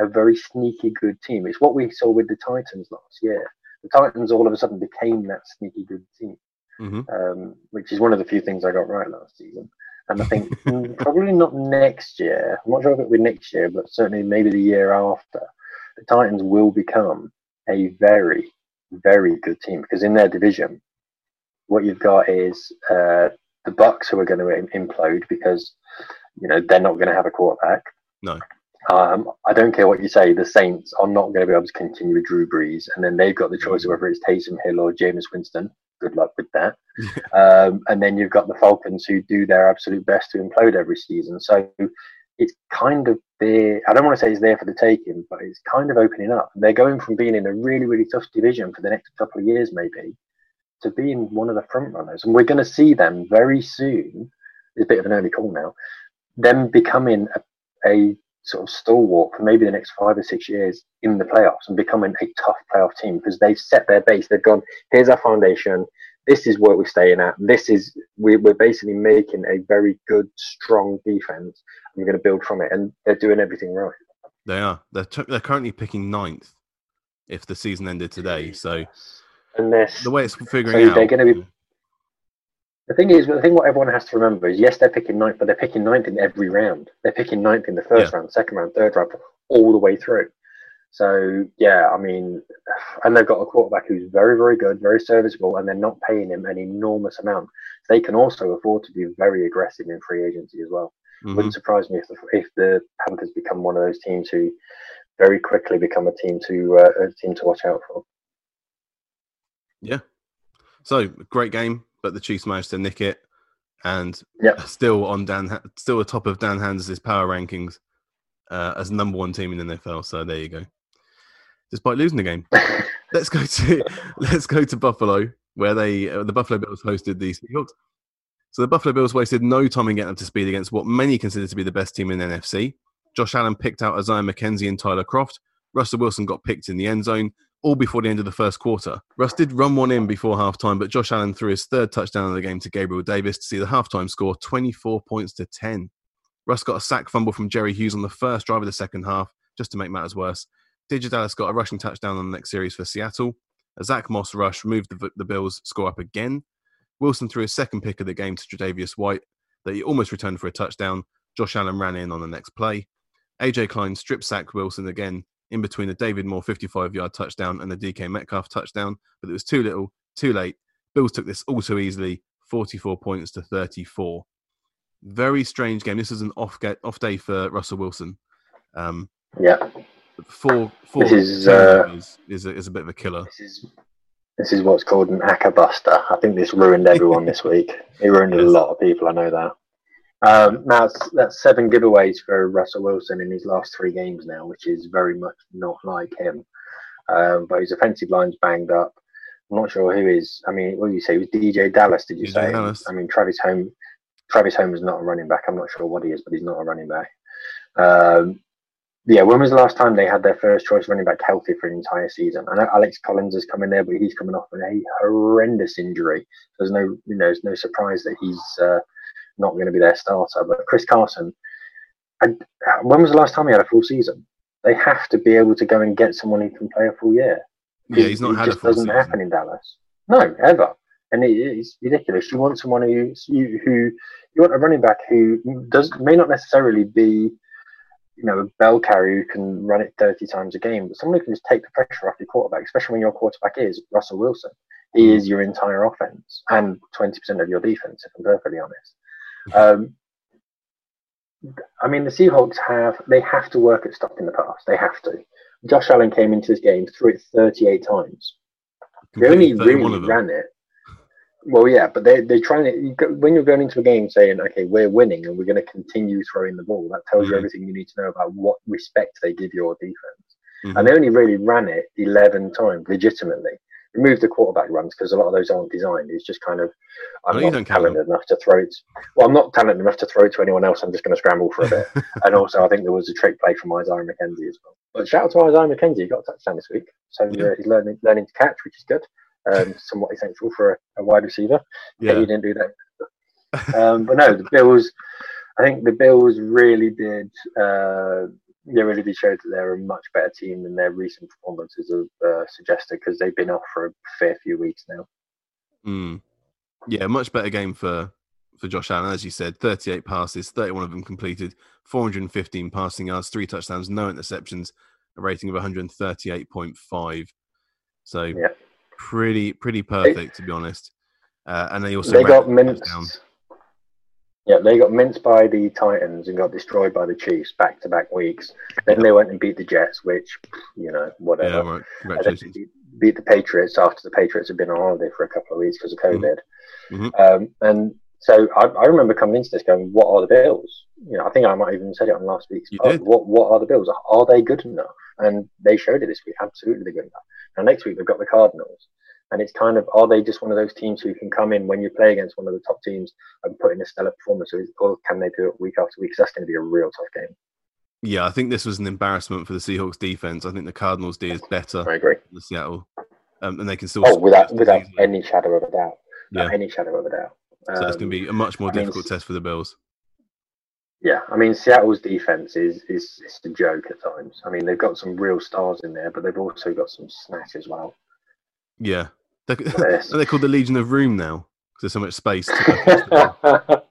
a very sneaky good team. It's what we saw with the Titans last year. The Titans all of a sudden became that sneaky good team, mm-hmm. um, which is one of the few things I got right last season. And I think mm, probably not next year. I'm not sure if it'll be next year, but certainly maybe the year after. The Titans will become a very, very good team because in their division, what you've got is uh, the Bucks who are going to implode because you know they're not going to have a quarterback. No. Um, I don't care what you say. The Saints are not going to be able to continue with Drew Brees, and then they've got the choice of whether it's Taysom Hill or Jameis Winston good luck with that. um, and then you've got the Falcons who do their absolute best to implode every season. So it's kind of there. I don't want to say it's there for the taking, but it's kind of opening up. They're going from being in a really, really tough division for the next couple of years, maybe, to being one of the front runners. And we're going to see them very soon. It's a bit of an early call now. Them becoming a, a sort of stalwart for maybe the next five or six years in the playoffs and becoming a tough playoff team because they've set their base. They've gone, here's our foundation. This is what we're staying at. This is we, we're basically making a very good, strong defense. And we're going to build from it, and they're doing everything right. They are. They're t- they're currently picking ninth if the season ended today. So, and the way it's figuring so out, they're going to be hmm. The thing is, the thing what everyone has to remember is, yes, they're picking ninth, but they're picking ninth in every round. They're picking ninth in the first yeah. round, second round, third round, all the way through. So yeah, I mean, and they've got a quarterback who's very, very good, very serviceable, and they're not paying him an enormous amount. They can also afford to be very aggressive in free agency as well. Mm-hmm. Wouldn't surprise me if the, if the Panthers become one of those teams who very quickly become a team to uh, a team to watch out for. Yeah, So great game, but the Chiefs managed to nick it, and Yep. still on Dan, still atop of Dan Hanzus' power rankings uh, as number one team in the NFL. So there you go. Despite losing the game, let's go to let's go to Buffalo, where they uh, the Buffalo Bills hosted the Seahawks. So the Buffalo Bills wasted no time in getting up to speed against what many consider to be the best team in the NFC. Josh Allen picked out Isaiah McKenzie and Tyler Kroft. Russell Wilson got picked in the end zone, all before the end of the first quarter. Russ did run one in before halftime, but Josh Allen threw his third touchdown of the game to Gabriel Davis to see the halftime score 24 points to 10. Russ got a sack fumble from Jerry Hughes on the first drive of the second half, just to make matters worse. DeeJay Dallas got a rushing touchdown on the next series for Seattle. A Zach Moss rush moved the, the Bills' score up again. Wilson threw his second pick of the game to Tre'Davious White that he almost returned for a touchdown. Josh Allen ran in on the next play. AJ Klein strip sacked Wilson again in between the David Moore 55 yard touchdown and the DK Metcalf touchdown, but it was too little, too late. Bills took this all too easily, 44 points to 34. Very strange game. This is an off, ga- off day for Russell Wilson. Um, yeah, four four This is, uh, is, a, is a bit of a killer. this is this is what's called an acca buster. I think this ruined everyone this week. It ruined a lot of people. I know that. Um, now it's, that's seven giveaways for Russell Wilson in his last three games now, which is very much not like him. Um, but his offensive line's banged up. I'm not sure who is. I mean, what did you say? It was DeeJay Dallas? Did you DJ say? Dallas. I mean, Travis Homer. Travis Homer is not a running back. I'm not sure what he is, but he's not a running back. Um, yeah, when was the last time they had their first choice running back healthy for an entire season? I know Alex Collins has come in there, but he's coming off a horrendous injury. There's no, you know, there's no surprise that he's uh, not going to be their starter. But Chris Carson, and when was the last time he had a full season? They have to be able to go and get someone who can play a full year. Yeah, he's not it had a just full doesn't season. happen in Dallas. No, ever. And it is ridiculous. You want someone who you who you want a running back who does may not necessarily be, you know, a bell carrier who can run it thirty times a game, but someone who can just take the pressure off your quarterback, especially when your quarterback is Russell Wilson. He mm. is your entire offense and twenty percent of your defense, if I'm perfectly honest. Um, I mean, the Seahawks have they have to work at stopping the pass. They have to. Josh Allen came into this game, threw it 38 times. They only Completed 31 really ran it. Well, yeah, but they they're trying to. When you're going into a game saying, "Okay, we're winning and we're going to continue throwing the ball," that tells you Mhm. everything you need to know about what respect they give your defense. Mhm. And they only really ran it 11 times legitimately. Remove the quarterback runs because a lot of those aren't designed. It's just kind of, I'm you not talented enough to throw it. Well, I'm not talented enough to throw it to anyone else. I'm just going to scramble for a bit. and also, I think there was a trick play from Isaiah McKenzie as well. But shout out to Isaiah McKenzie. He got a touchdown this week. So Yeah. uh, he's learning, learning to catch, which is good. Um, somewhat essential for a, a wide receiver. Yeah. Yeah. He didn't do that. um, but no, the Bills, I think the Bills really did. Uh, they really did show that they're a much better team than their recent performances have uh, suggested because they've been off for a fair few weeks now. Mm. Yeah, much better game for for Josh Allen, as you said. Thirty-eight passes, thirty-one of them completed, four hundred and fifteen passing yards, three touchdowns, no interceptions, a rating of one hundred thirty-eight point five. So Yeah. pretty pretty perfect to be honest. Uh, and they also they got minced. Yeah, they got minced by the Titans and got destroyed by the Chiefs back to back weeks. Then they went and beat the Jets, which you know whatever. Yeah, right. And then Congratulations. beat, beat the Patriots after the Patriots had been on holiday for a couple of weeks because of COVID. Mhm. Um, and so I, I remember coming into this going, "What are the Bills?" You know, I think I might have even said it on last week's. You pod. did. What What are the Bills? Are they good enough? And they showed it this week. Absolutely, they're good enough. Now next week they've got the Cardinals. And it's kind of, are they just one of those teams who can come in when you play against one of the top teams and put in a stellar performance, or, is- or can they do it week after week? 'Cause that's going to be a real tough game. Yeah, I think this was an embarrassment for the Seahawks defense. I think the Cardinals D is better I agree. than Seattle, um, and they can still. Oh, without without easily. any shadow of a doubt. Yeah. any shadow of a doubt. So it's going to Um, be a much more I mean, difficult test for the Bills. Yeah, I mean Seattle's defense is is it's a joke at times. I mean they've got some real stars in there, but they've also got some snatch as well. Yeah, they're, Yes. they're called the Legion of Room now because there's so much space. To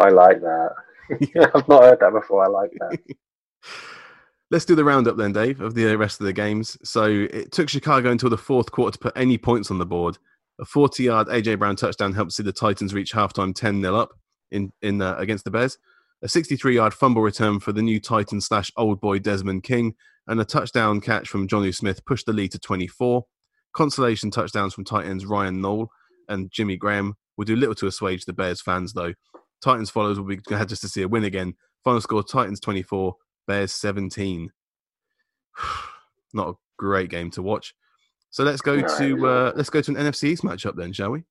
I like that. I've not heard that before. I like that. Let's do the roundup then, Dave, of the rest of the games. So it took Chicago until the fourth quarter to put any points on the board. A 40-yard AJ Brown touchdown helped see the Titans reach halftime 10-0 up in in uh, against the Bears. A 63-yard fumble return for the new Titan slash old boy Desmond King, and a touchdown catch from Jonnu Smith pushed the lead to 24. Consolation touchdowns from Titans Ryan Nall and Jimmy Graham will do little to assuage the Bears fans, though. Titans followers will be glad just to see a win again. Final score Titans 24, Bears 17. Not a great game to watch. So let's go to uh, let's go to an NFC East matchup then, shall we?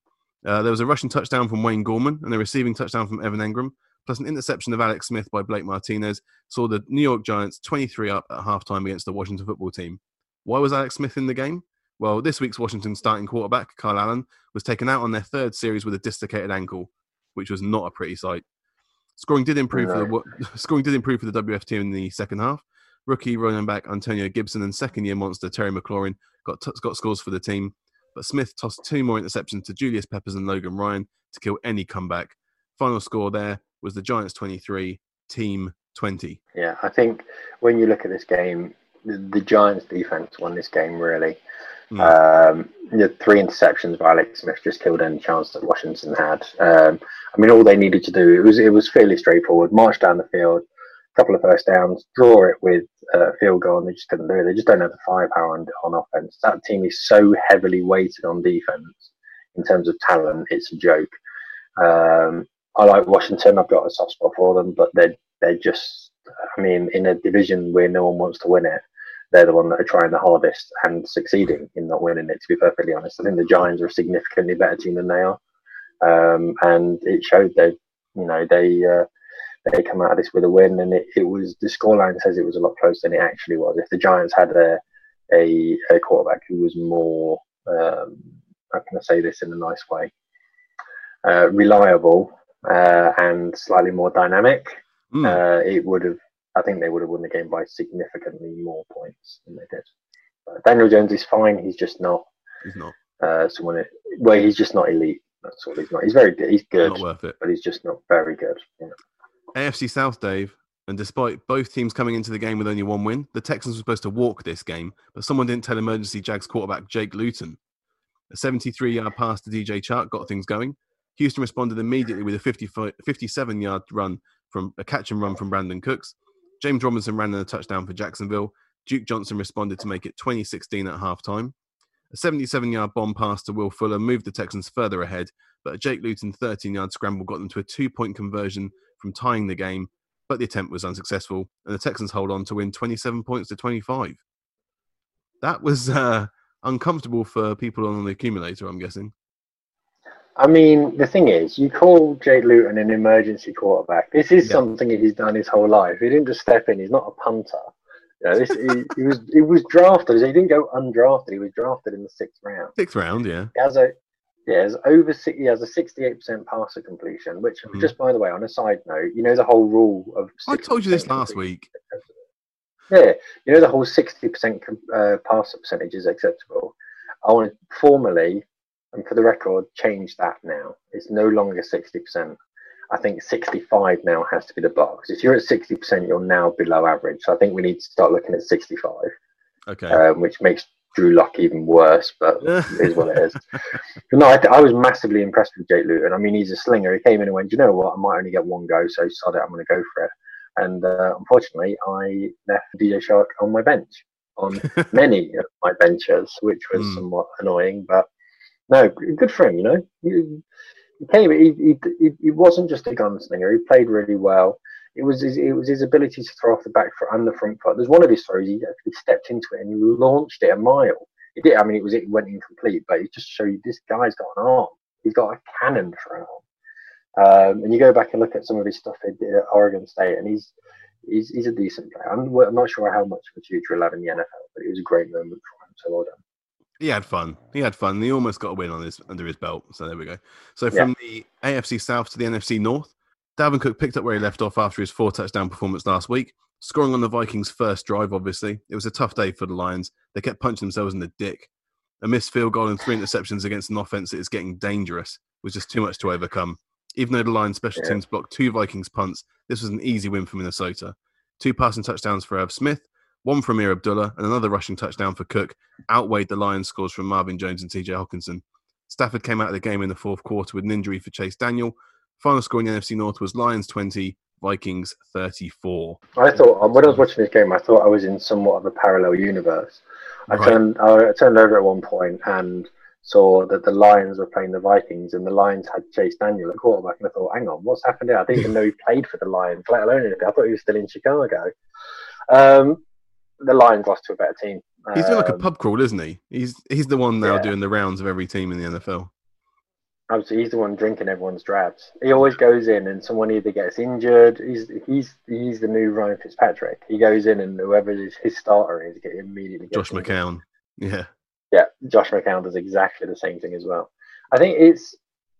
Uh, there was a rushing touchdown from Wayne Gallman and a receiving touchdown from Evan Engram, plus an interception of Alex Smith by Blake Martinez. Saw the New York Giants 23 up at halftime against the Washington football team. Why was Alex Smith in the game? Well, this week's Washington starting quarterback, Kyle Allen, was taken out on their third series with a dislocated ankle, which was not a pretty sight. Scoring did improve no. for the scoring did improve for the WF team in the second half. Rookie running back Antonio Gibson and second year monster Terry McLaurin got t- got scores for the team, but Smith tossed two more interceptions to Julius Peppers and Logan Ryan to kill any comeback. Final score there was the Giants 23, team 20. Yeah, I think when you look at this game, the, the Giants defense won this game really. Mm. Um, three interceptions by Alex Smith just killed any chance that Washington had. Um, I mean, all they needed to do it was it was fairly straightforward: march down the field, a couple of first downs, draw it with a field goal, and they just couldn't do it. They just don't have the firepower on, on offense. That team is so heavily weighted on defense in terms of talent; it's a joke. Um, I like Washington. I've got a soft spot for them, but they're they're just. I mean, in a division where no one wants to win it, they're the one that are trying the hardest and succeeding in not winning it. To be perfectly honest, I think the Giants are a significantly better team than they are, um, and it showed. They, you know, they uh, they come out of this with a win, and it, it was the scoreline says it was a lot closer than it actually was. If the Giants had a a, a quarterback who was more, um, how can I say this in a nice way, uh, reliable uh, and slightly more dynamic, mm. it would have I think they would have won the game by significantly more points than they did. Uh, Daniel Jones is fine. He's just not. He's not. Uh, someone. Well, he's just not elite. That's all he's not. He's very good. He's good. Not worth it. But he's just not very good. Yeah. AFC South, Dave. And despite both teams coming into the game with only one win, the Texans were supposed to walk this game, but someone didn't tell emergency Jags quarterback Jake Luton. A 73 yard pass to DJ Chark got things going. Houston responded immediately with a 57 yard run from a catch and run from Brandin Cooks. James Robinson ran in a touchdown for Jacksonville. Duke Johnson responded to make it 2016 at halftime. A 77 yard bomb pass to Will Fuller moved the Texans further ahead, but a Jake Luton 13 yard scramble got them to a two point conversion from tying the game, but the attempt was unsuccessful, and the Texans hold on to win 27 points to 25. That was uh, uncomfortable for people on the accumulator, I'm guessing. I mean, the thing is, you call Jake Luton an emergency quarterback. This is yeah. something he's done his whole life. He didn't just step in. He's not a punter. You know, this, he, he, was he was drafted. He didn't go undrafted. He was drafted in the sixth round. Sixth round, yeah. He has a yeah, has over he has a sixty-eight percent passer completion. Which, mm. just by the way, on a side note, you know the whole rule of. I told you this last week. Yeah, you know the whole sixty percent uh, passer percentage is acceptable. I want to formally and for the record, change that now. It's no longer 60%. I think 65 now has to be the box. If you're at 60%, you're now below average. So I think we need to start looking at 65. Okay. Um, which makes Drew Lock even worse, but it is what it is. No, I, I, was massively impressed with Jake Luton. I mean, he's a slinger. He came in and went, you know what? I might only get one go, so sod it, I'm going to go for it. And uh, unfortunately, I left DJ Chark on my bench on many of my benches, which was mm. somewhat annoying. But no, good for him. You know, he, came. He, he, he wasn't just a gunslinger. He played really well. It was his, it was his ability to throw off the back foot and the front foot. There's one of his throws. He actually stepped into it and he launched it a mile. He did. I mean, it was it went incomplete, but it just showed you this guy's got an arm. He's got a cannon for an arm. Um, and you go back and look at some of his stuff at Oregon State, and he's he's, he's a decent player. I'm, I'm not sure how much of a future he'll have in the NFL, but it was a great moment for him. So well done. He had fun. He had fun. He almost got a win on his under his belt. So there we go. So from yeah. the AFC South to the NFC North, Dalvin Cook picked up where he left off after his four touchdown performance last week, scoring on the Vikings' first drive. Obviously, it was a tough day for the Lions. They kept punching themselves in the dick. A missed field goal and three interceptions against an offense that is getting dangerous was just too much to overcome. Even though the Lions special yeah. teams blocked two Vikings punts, this was an easy win for Minnesota. Two passing touchdowns for Irv Smith one from Ameer Abdullah, and another rushing touchdown for Cook outweighed the Lions' scores from Marvin Jones and TJ Hockenson. Stafford came out of the game in the fourth quarter with an injury for Chase Daniel. Final score in the NFC North was Lions 20, Vikings 34. I thought, um, when I was watching this game, I thought I was in somewhat of a parallel universe. I, right. turned, I turned over at one point and saw that the Lions were playing the Vikings and the Lions had Chase Daniel at quarterback, and I thought, hang on, what's happened here? I didn't even know he played for the Lions, let alone anything. I thought he was still in Chicago. Um, the Lions lost to a better team. He's doing like a Um, pub crawl, isn't he? He's he's the one now Yeah. doing the rounds of every team in the NFL. Obviously, he's the one drinking everyone's drabs. He always goes in, and someone either gets injured. He's he's he's the new Ryan Fitzpatrick. He goes in, and whoever his, his starter is, get immediately Josh injured. McCown. Yeah. Yeah, Josh McCown does exactly the same thing as well. I think it's.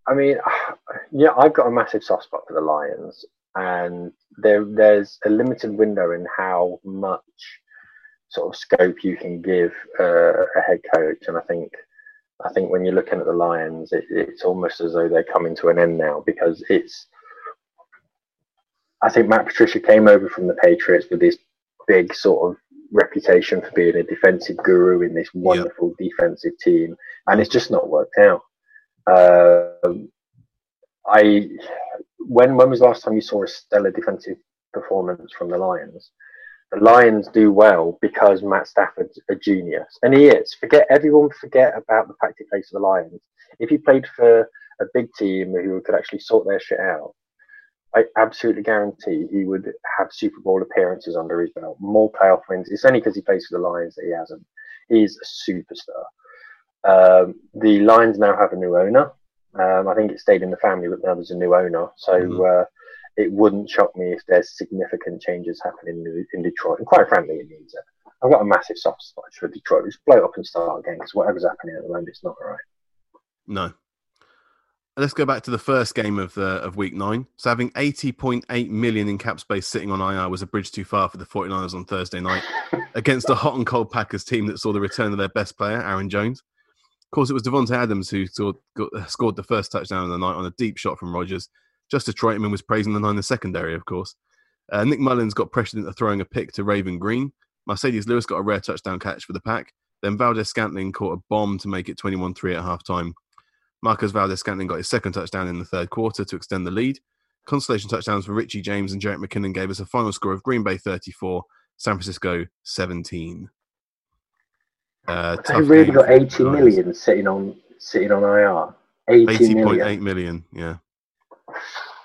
I mean, yeah, I've got a massive soft spot for the Lions, and there there's a limited window in how much sort of scope you can give uh, a head coach, and I think I think when you're looking at the Lions, it, it's almost as though they're coming to an end now because it's. I think Matt Patricia came over from the Patriots with this big sort of reputation for being a defensive guru in this wonderful defensive team, and it's just not worked out. Um, I when when was the last time you saw a stellar defensive performance from the Lions? The Lions do well because Matt Stafford's a genius, and he is. Forget everyone forget about the fact he plays for the Lions. If he played for a big team who could actually sort their shit out, I absolutely guarantee he would have Super Bowl appearances under his belt, more playoff wins. It's only because he plays for the Lions that he hasn't. He's a superstar. Um, the Lions now have a new owner. Um, I think it stayed in the family, but now there's a new owner. So Mhm. uh, it wouldn't shock me if there's significant changes happening in, in Detroit. And quite frankly, it needs it. I've got a massive soft spot for Detroit. Just blow it up and start again because Whatever's happening at the moment, it's not right. No. Let's go back to the first game of the of week nine. So having 80.8 million in cap space sitting on IR was a bridge too far for the 49ers on Thursday night against a hot and cold Packers team that saw the return of their best player, Aaron Jones. Of course, it was Davante Adams who scored, got, scored the first touchdown of the night on a deep shot from Rodgers. Justice Troitman was praising the Niners secondary, of course. Uh, Nick Mullens got pressured into throwing a pick to Raven Greene. Marcedes Lewis got a rare touchdown catch for the pack. Then Valdes-Scantling caught a bomb to make it 21 3 at halftime. Marquez Valdes-Scantling got his second touchdown in the third quarter to extend the lead. Consolation touchdowns for Richie James and Jerick McKinnon gave us a final score of Green Bay 34, San Francisco 17. Uh, They really got for the 80 Niners. million sitting on sitting on IR. 80 million. 80.8 million. Yeah.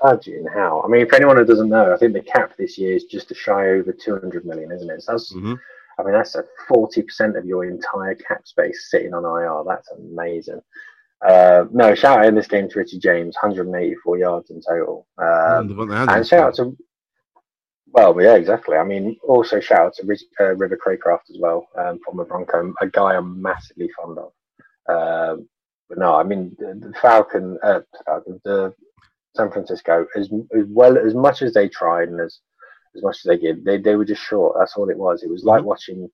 Fudging hell. I mean, for anyone who doesn't know, I think the cap this year is just a shy over 200 million, isn't it? So that's, hmm I mean, that's a 40% of your entire cap space sitting on IR. That's amazing. Uh, no, shout out in this game to Richie James, 184 yards in total. Um, and shout out to, well, yeah, exactly. I mean, also shout out to Rich, uh, River Cracraft as well, um, former Bronco, a guy I'm massively fond of. Um, but no, I mean, the, the Falcon, uh, Falcon, the San Francisco, as, as well as much as they tried and as as much as they did, they they were just short. That's all it was. It was like Mhm. watching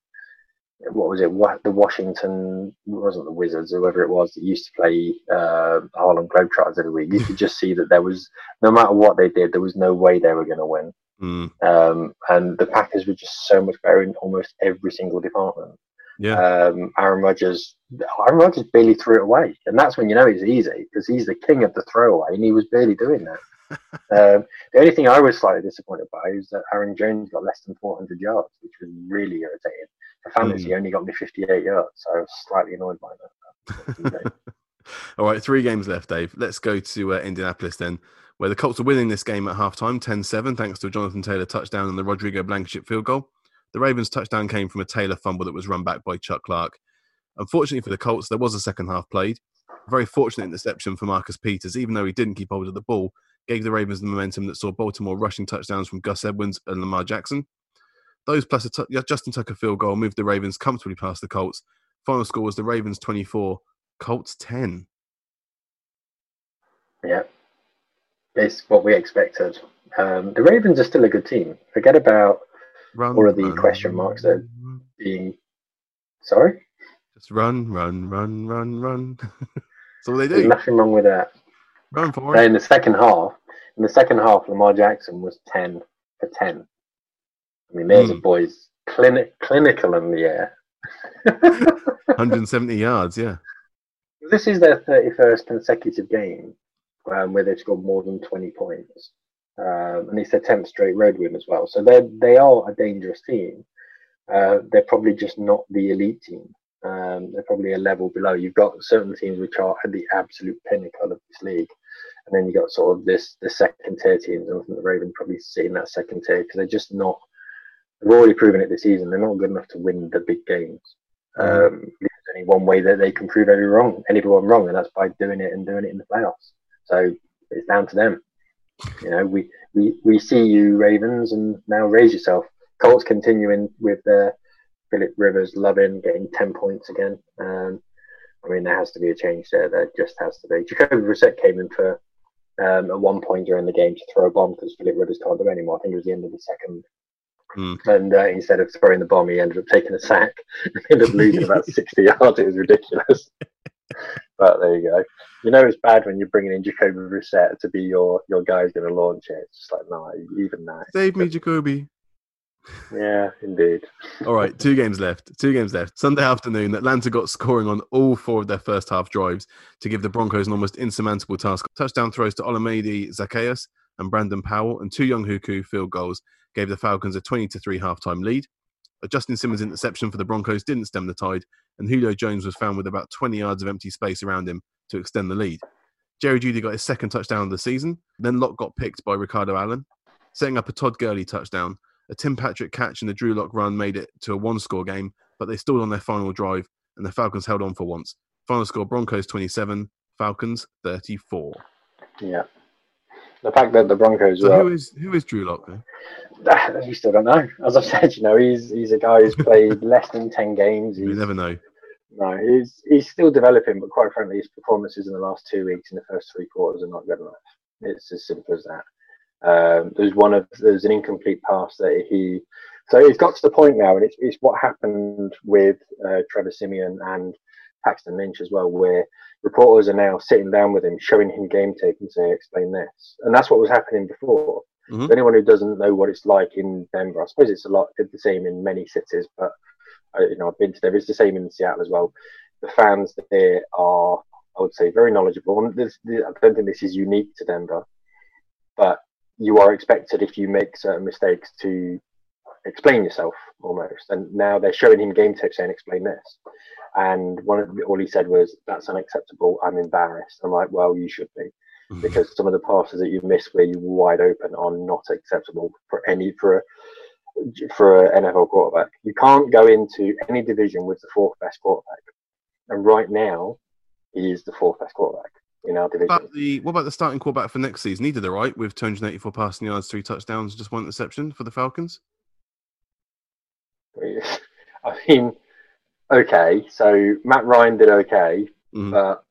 what was it? What the Washington it wasn't the Wizards, whoever it was that used to play uh, Harlem Globetrotters every week. You could just see that there was no matter what they did, there was no way they were going to win. Mm, Um, and the Packers were just so much better in almost every single department. Yeah. Um, Aaron Rodgers, Aaron Rodgers barely threw it away, and that's when you know it's easy because he's the king of the throwaway, and he was barely doing that. um, the only thing I was slightly disappointed by is that Aaron Jones got less than 400 yards, which was really irritating. For fantasy, he only got me 58 yards, so I was slightly annoyed by that. All right, three games left, Dave. Let's go to uh, Indianapolis then, where the Colts are winning this game at halftime, 10 7, thanks to a Jonathan Taylor touchdown and the Rodrigo Blankenship field goal. The Ravens' touchdown came from a Taylor fumble that was run back by Chuck Clark. Unfortunately for the Colts, there was a second half played. A very fortunate interception for Marcus Peters, even though he didn't keep hold of the ball, gave the Ravens the momentum that saw Baltimore rushing touchdowns from Gus Edwards and Lamar Jackson. Those plus a t- Justin Tucker field goal moved the Ravens comfortably past the Colts. Final score was the Ravens 24, Colts 10. Yeah, it's what we expected. Um, the Ravens are still a good team. Forget about Run, All of the run, question marks that- being. Sorry, Just run, run, run, run, run. That's all they there's do. nothing wrong with that. Run for it. in the second half, in the second half, Lamar Jackson was ten for ten. I mean, there's a Mm. boy's clinic clinical in the air. 170 yards, yeah. this is their 31st consecutive game um, where they've scored more than 20 points. Um, and it's their 10th straight road win as well. So they they are a dangerous team. Uh, they're probably just not the elite team. Um, they're probably a level below. You've got certain teams which are at the absolute pinnacle of this league, and then you've got sort of this the second tier teams. And I think the Ravens probably sit in that second tier because they're just not. They've already proven it this season. They're not good enough to win the big games. Mm-hmm. Um, there's only one way that they can prove everyone wrong, anyone wrong, and that's by doing it and doing it in the playoffs. So it's down to them. You know, we, we, we see you Ravens, and now raise yourself. Colts continuing with their Philip Rivers loving getting ten points again. Um, I mean, there has to be a change there. There just has to be. Jacoby Brissett came in for um, at one point during the game to throw a bomb because Philip Rivers can't do anymore. I think it was the end of the second. Mm. And uh, instead of throwing the bomb, he ended up taking a sack. ended up losing about 60 yards. It was ridiculous. But there you go. You know it's bad when you're bringing in Jacoby Brissett to be your your guy's going to launch it. It's just like no, even that. Save me, Jacoby. Yeah, indeed. all right, two games left. Two games left. Sunday afternoon, Atlanta got scoring on all four of their first half drives to give the Broncos an almost insurmountable task. Touchdown throws to Olamide Zaccheaus and Brandon Powell, and two Younghoe Koo field goals gave the Falcons a 20 to 3 halftime lead. A Justin Simmons interception for the Broncos didn't stem the tide, and Julio Jones was found with about 20 yards of empty space around him to extend the lead. Jerry Jeudy got his second touchdown of the season. Then Lock got picked by Ricardo Allen, setting up a Todd Gurley touchdown. A Tim Patrick catch and a Drew Lock run made it to a one score game, but they stalled on their final drive, and the Falcons held on for once. Final score Broncos 27, Falcons 34. Yeah. The fact that the Broncos so were, who is who is Drew Lock then? You still don't know. As I've said, you know, he's he's a guy who's played less than ten games. You never know. No, he's he's still developing, but quite frankly, his performances in the last two weeks in the first three quarters are not good enough. It's as simple as that. Um, there's one of there's an incomplete pass that he so it's got to the point now, and it's it's what happened with uh, Trevor Siemian and Paxton Lynch as well, where reporters are now sitting down with him, showing him game tape and saying, "Explain this," and that's what was happening before. Mm-hmm. anyone who doesn't know what it's like in Denver, I suppose it's a lot the same in many cities, but you know, I've been to there. It's the same in Seattle as well. The fans there are, I would say, very knowledgeable. And this, I don't think this is unique to Denver, but you are expected if you make certain mistakes to explain yourself almost. And now they're showing him game tape saying, "Explain this." And one of the, all he said was, "That's unacceptable. I'm embarrassed." I'm like, "Well, you should be." Mm-hmm. Because some of the passes that you miss where you were wide open are not acceptable for any for for an NFL quarterback. You can't go into any division with the fourth best quarterback. And right now, he is the fourth best quarterback in our division. What about the, what about the starting quarterback for next season? He did it right with 284 passing yards, three touchdowns, just one interception for the Falcons. I mean, okay, so Matt Ryan did okay, mm-hmm. but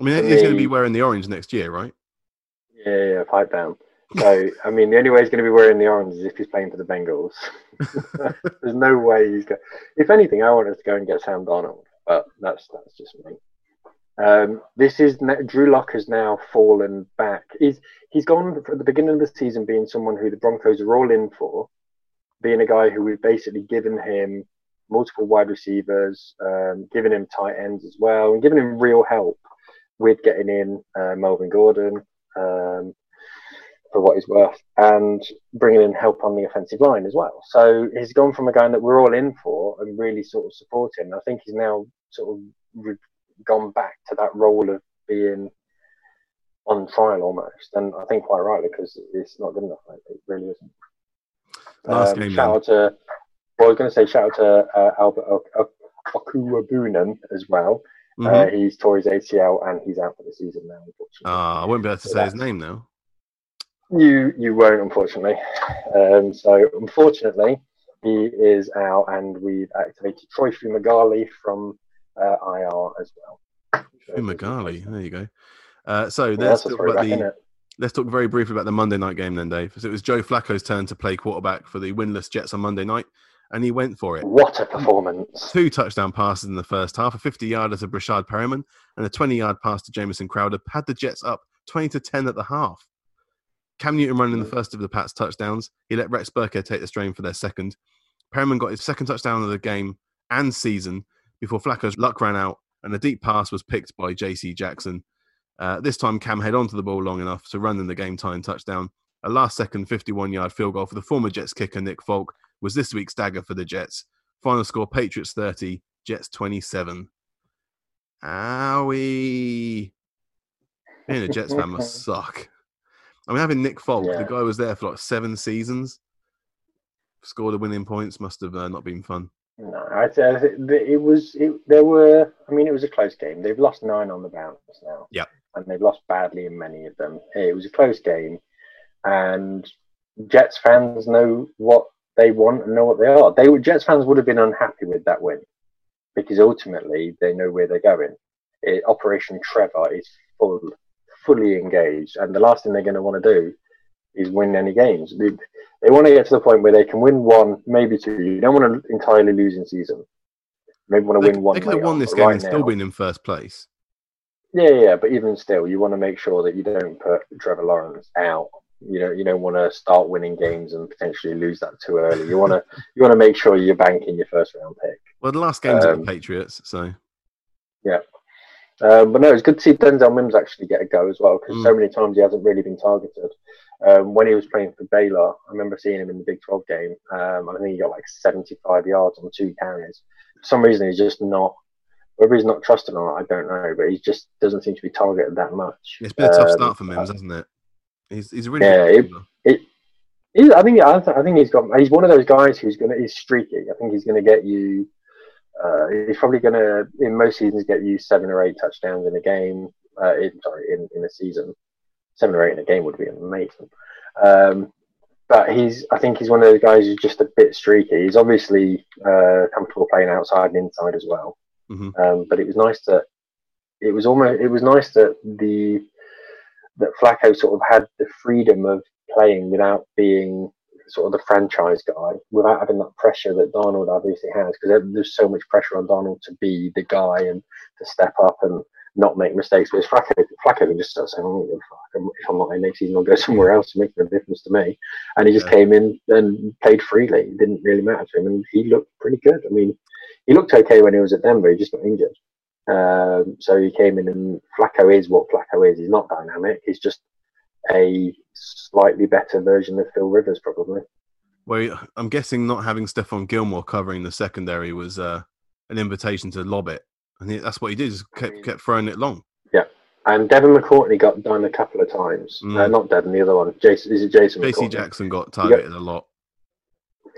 I mean, he's going to be wearing the orange next year, right? Yeah, yeah, pipe down. So, I mean, the only way he's going to be wearing the orange is if he's playing for the Bengals. There's no way he's going. If anything, I want us to go and get Sam Darnold, but that's that's just me. Um, this is Drew Lock has now fallen back. He's he's gone at the beginning of the season being someone who the Broncos are all in for, being a guy who we've basically given him multiple wide receivers, um, giving him tight ends as well, and giving him real help with getting in uh, Melvin Gordon. Um, for what he's worth and bringing in help on the offensive line as well. So he's gone from a guy that we're all in for and really sort of supporting. I think he's now sort of re- gone back to that role of being on trial almost, and I think quite rightly because it's not good enough. It really isn't. Last um, game, shout out to. Well, I was going to say shout out to uh, Albert Okwuegbunam as well. Mm-hmm. Uh, he's tore his ACL and he's out for the season now. Unfortunately, uh, I won't be able to so say his name now. You you won't, unfortunately. Um, so unfortunately, he is out, and we've activated Troy Fumagalli from uh, IR as well. Fumagalli, there you go. Uh, so yeah, let's talk about the. Let's talk very briefly about the Monday night game then, Dave. So it was Joe Flacco's turn to play quarterback for the winless Jets on Monday night, and he went for it. What a performance! Two touchdown passes in the first half, a 50-yarder to Breshad Perriman, and a 20-yard pass to Jamison Crowder had the Jets up 20 to 10 at the half. Cam Newton running the first of the Pats touchdowns. He let Rex Burkhead take the strain for their second. Perriman got his second touchdown of the game and season before Flacco's luck ran out and a deep pass was picked by J.C. Jackson. Uh, this time, Cam held onto the ball long enough to run in the game time touchdown. A last second 51 yard field goal for the former Jets kicker Nick Folk was this week's dagger for the Jets. Final score Patriots 30, Jets 27. Owie. Being a Jets fan must suck. I mean, having Nick Folk, Yeah. the guy was there for like seven seasons, scored the winning points, must have uh, not been fun. No, I th- it was. It, there were. I mean, it was a close game. They've lost nine on the bounce now. Yeah, and they've lost badly in many of them. It was a close game, and Jets fans know what they want and know what they are. They were Jets fans would have been unhappy with that win because ultimately they know where they're going. It, Operation Trevor is full, fully engaged, and the last thing they're going to want to do is win any games. They, they want to get to the point where they can win one, maybe two. You don't want to entirely lose in season. Maybe want to They, win one. they could have won this game right and still now- been in first place. yeah, yeah, but even still, you want to make sure that you don't put Trevor Lawrence out. You know, you don't want to start winning games and potentially lose that too early. You want to, you want to make sure you're banking your first round pick. Well, the last game's at Um, the Patriots, so Um, but no, it's good to see Denzel Mims actually get a go as well because Mm. so many times he hasn't really been targeted. Um, when he was playing for Baylor, I remember seeing him in the Big 12 game. Um, I think he got like 75 yards on two carries. For some reason, he's just not. Whether he's not trusted or not, I don't know. But he just doesn't seem to be targeted that much. it's been a tough Um, start for Mims, hasn't it? He's, he's a really Yeah, good it-. He, I think I, th- I think he's got. He's one of those guys who's gonna. He's streaky. I think he's gonna get you. Uh, he's probably gonna in most seasons get you seven or eight touchdowns in a game. Uh, in, sorry, in, in a season, seven or eight in a game would be amazing. Um, but he's. I think he's one of those guys who's just a bit streaky. He's obviously uh, comfortable playing outside and inside as well. Mhm. Um, but it was nice that it was almost. It was nice that the that Flacco sort of had the freedom of playing without being sort of the franchise guy, without having that pressure that Darnold obviously has, because there's so much pressure on Darnold to be the guy and to step up and not make mistakes. Whereas Flacco, Flacco can just start saying, "Oh, fuck, if I'm not in next season, I'll go somewhere else to make no difference to me." And he just Yeah. came in and played freely. It didn't really matter to him, and he looked pretty good. I mean, he looked okay when he was at Denver. He just got injured. Um, so he came in, and Flacco is what Flacco is. He's not dynamic. He's just a slightly better version of Phil Rivers, probably. Well, I'm guessing not having Stephon Gilmore covering the secondary was uh, an invitation to lob it, and that's what he did. Just kept, kept throwing it long. Yeah, and Devin McCourty got done a couple of times. Mm. Uh, not Devin, the other one. Jason, is it Jason? J.C. Jackson got targeted a lot.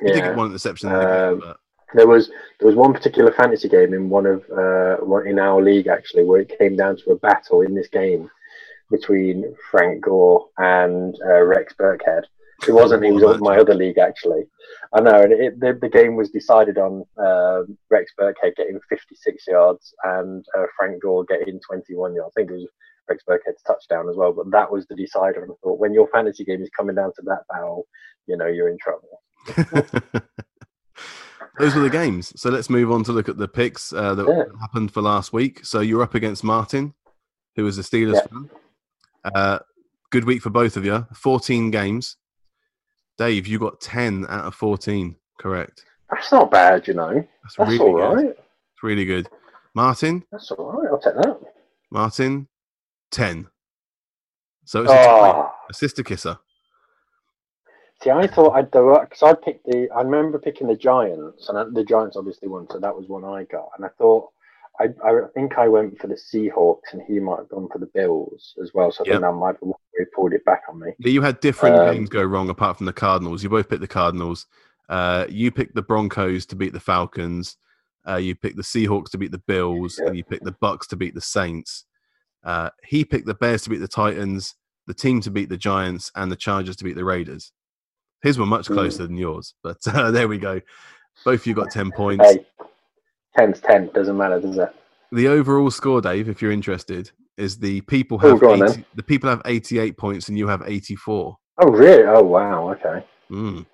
He did Yeah. get one interception the Um, There was there was one particular fantasy game in one of uh, one in our league actually where it came down to a battle in this game between Frank Gore and uh, Rex Burkhead. It wasn't. He was on my other league actually. I know, and it, the, the game was decided on um Rex Burkhead getting 56 yards and uh, Frank Gore getting 21 yards. I think it was Rex Burkhead's touchdown as well, but that was the decider. And I thought, when your fantasy game is coming down to that battle, you know you're in trouble. those were the games. So let's move on to look at the picks uh, that Yeah. happened for last week. So you're up against Martin, who is a Steelers Yeah. fan. Uh, good week for both of you. 14 games. Dave, you got 10 out of 14. Correct. That's not bad, you know. That's, That's really all good. right. It's really good. Martin, That's all right. I'll take that. Martin, 10. So it's a. Oh, a sister kisser. see, I thought I'd do it because I picked the. I remember picking the Giants, and the Giants obviously won, so that was one I got. And I thought, I, I think I went for the Seahawks, and he might have gone for the Bills as well. So I Yep. think that might have really pulled it back on me. You had different Um, games go wrong apart from the Cardinals. You both picked the Cardinals. Uh, you picked the Broncos to beat the Falcons. Uh, you picked the Seahawks to beat the Bills, Yeah. and you picked the Bucks to beat the Saints. Uh, he picked the Bears to beat the Titans, the team to beat the Giants, and the Chargers to beat the Raiders. His were much Mm. closer than yours, but uh, there we go. Both of you got ten points. Hey, 10's 10. Doesn't matter, does it? The overall score, Dave, if you're interested, is the people Oh, have on 80, then. the people have 88 points and you have 84. Oh, really? Oh, wow. Okay. Mm.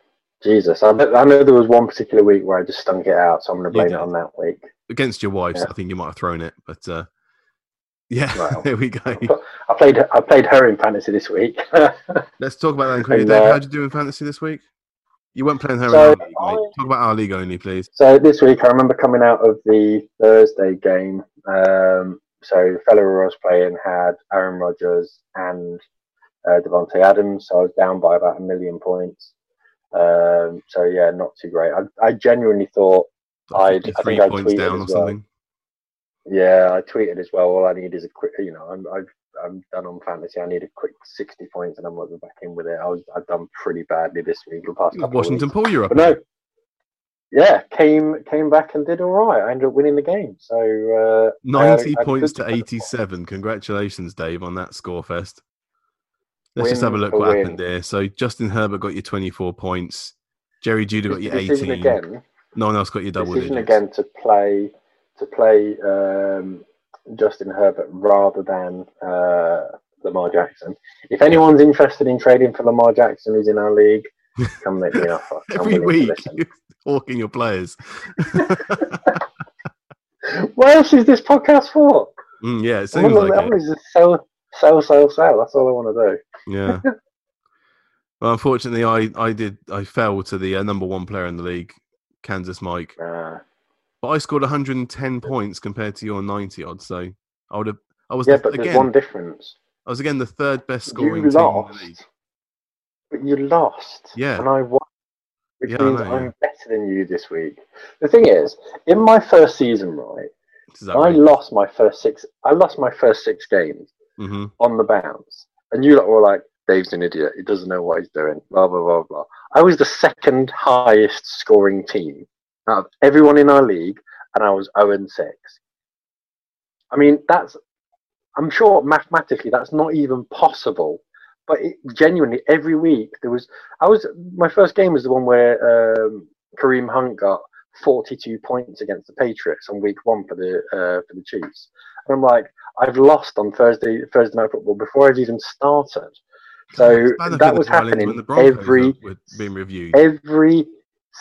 Jesus. I, bet- I know there was one particular week where I just stunk it out, so I'm going to blame it on that week. against your wife, so Yeah. I think you might have thrown it. But uh, yeah, Well. there we go. I played I played her in fantasy this week. Let's talk about that quickly. And, Dave, uh, how'd you do in fantasy this week? You weren't playing her So, in our league, mate. I- Talk about our league only, please. So this week, I remember coming out of the Thursday game. Um, so the fellow I was playing had Aaron Rodgers and uh, Davante Adams. So I was down by about a million points. Um, so yeah, not too great. I, I genuinely thought I, I three think I points tweeted down or as well. something. Yeah, I tweeted as well. All I need is a quick. You know, I'm I've, I'm done on fantasy. I need a quick sixty points, and I'm not back in with it. I was I've done pretty badly this week. The past couple Washington. Paul, you're up. but no. Yeah, came came back and did all right. I ended up winning the game. So uh, I had a- 90 I a points to 87. Congratulations, Dave, on that score fest. Let's just have a look what win. happened there. So Justin Herbert got you 24 points. Jerry Jeudy got you 18. again. No one else got you double decision digits. again to play to play um, Justin Herbert rather than uh, Lamar Jackson. If anyone's interested in trading for Lamar Jackson, who's in our league, come make me an offer. Every week, hawking your players. What else is this podcast for? Mm, yeah, it seems like it. just sell, sell, sell, sell. That's all I want to do. Yeah. well, unfortunately, I, I did I fell to the uh, number one player in the league, Kansas Mike, Uh, but I scored 110 points compared to your 90 odds. So I would have. I was yeah, the- but there's again. one difference. I was again the third best scoring You team in the league. lost, but you lost. Yeah. and I won, which Yeah, means know. I'm better than you this week. The thing is, in my first season, right, I lost my first six. I lost my first six games Mhm. on the bounce, and you lot were like, "Dave's an idiot. He doesn't know what he's doing." Blah blah blah blah. I was the second highest scoring team out of everyone in our league, and I was zero and six. I mean, that's. I'm sure mathematically that's not even possible, but it, genuinely every week there was. I was my first game was the one where um, Kareem Hunt got 42 points against the Patriots on week one for the uh, for the Chiefs. And I'm like, I've lost on Thursday Thursday night football before I've even started. So It's bad enough that was happening when the Broncos every being reviewed. every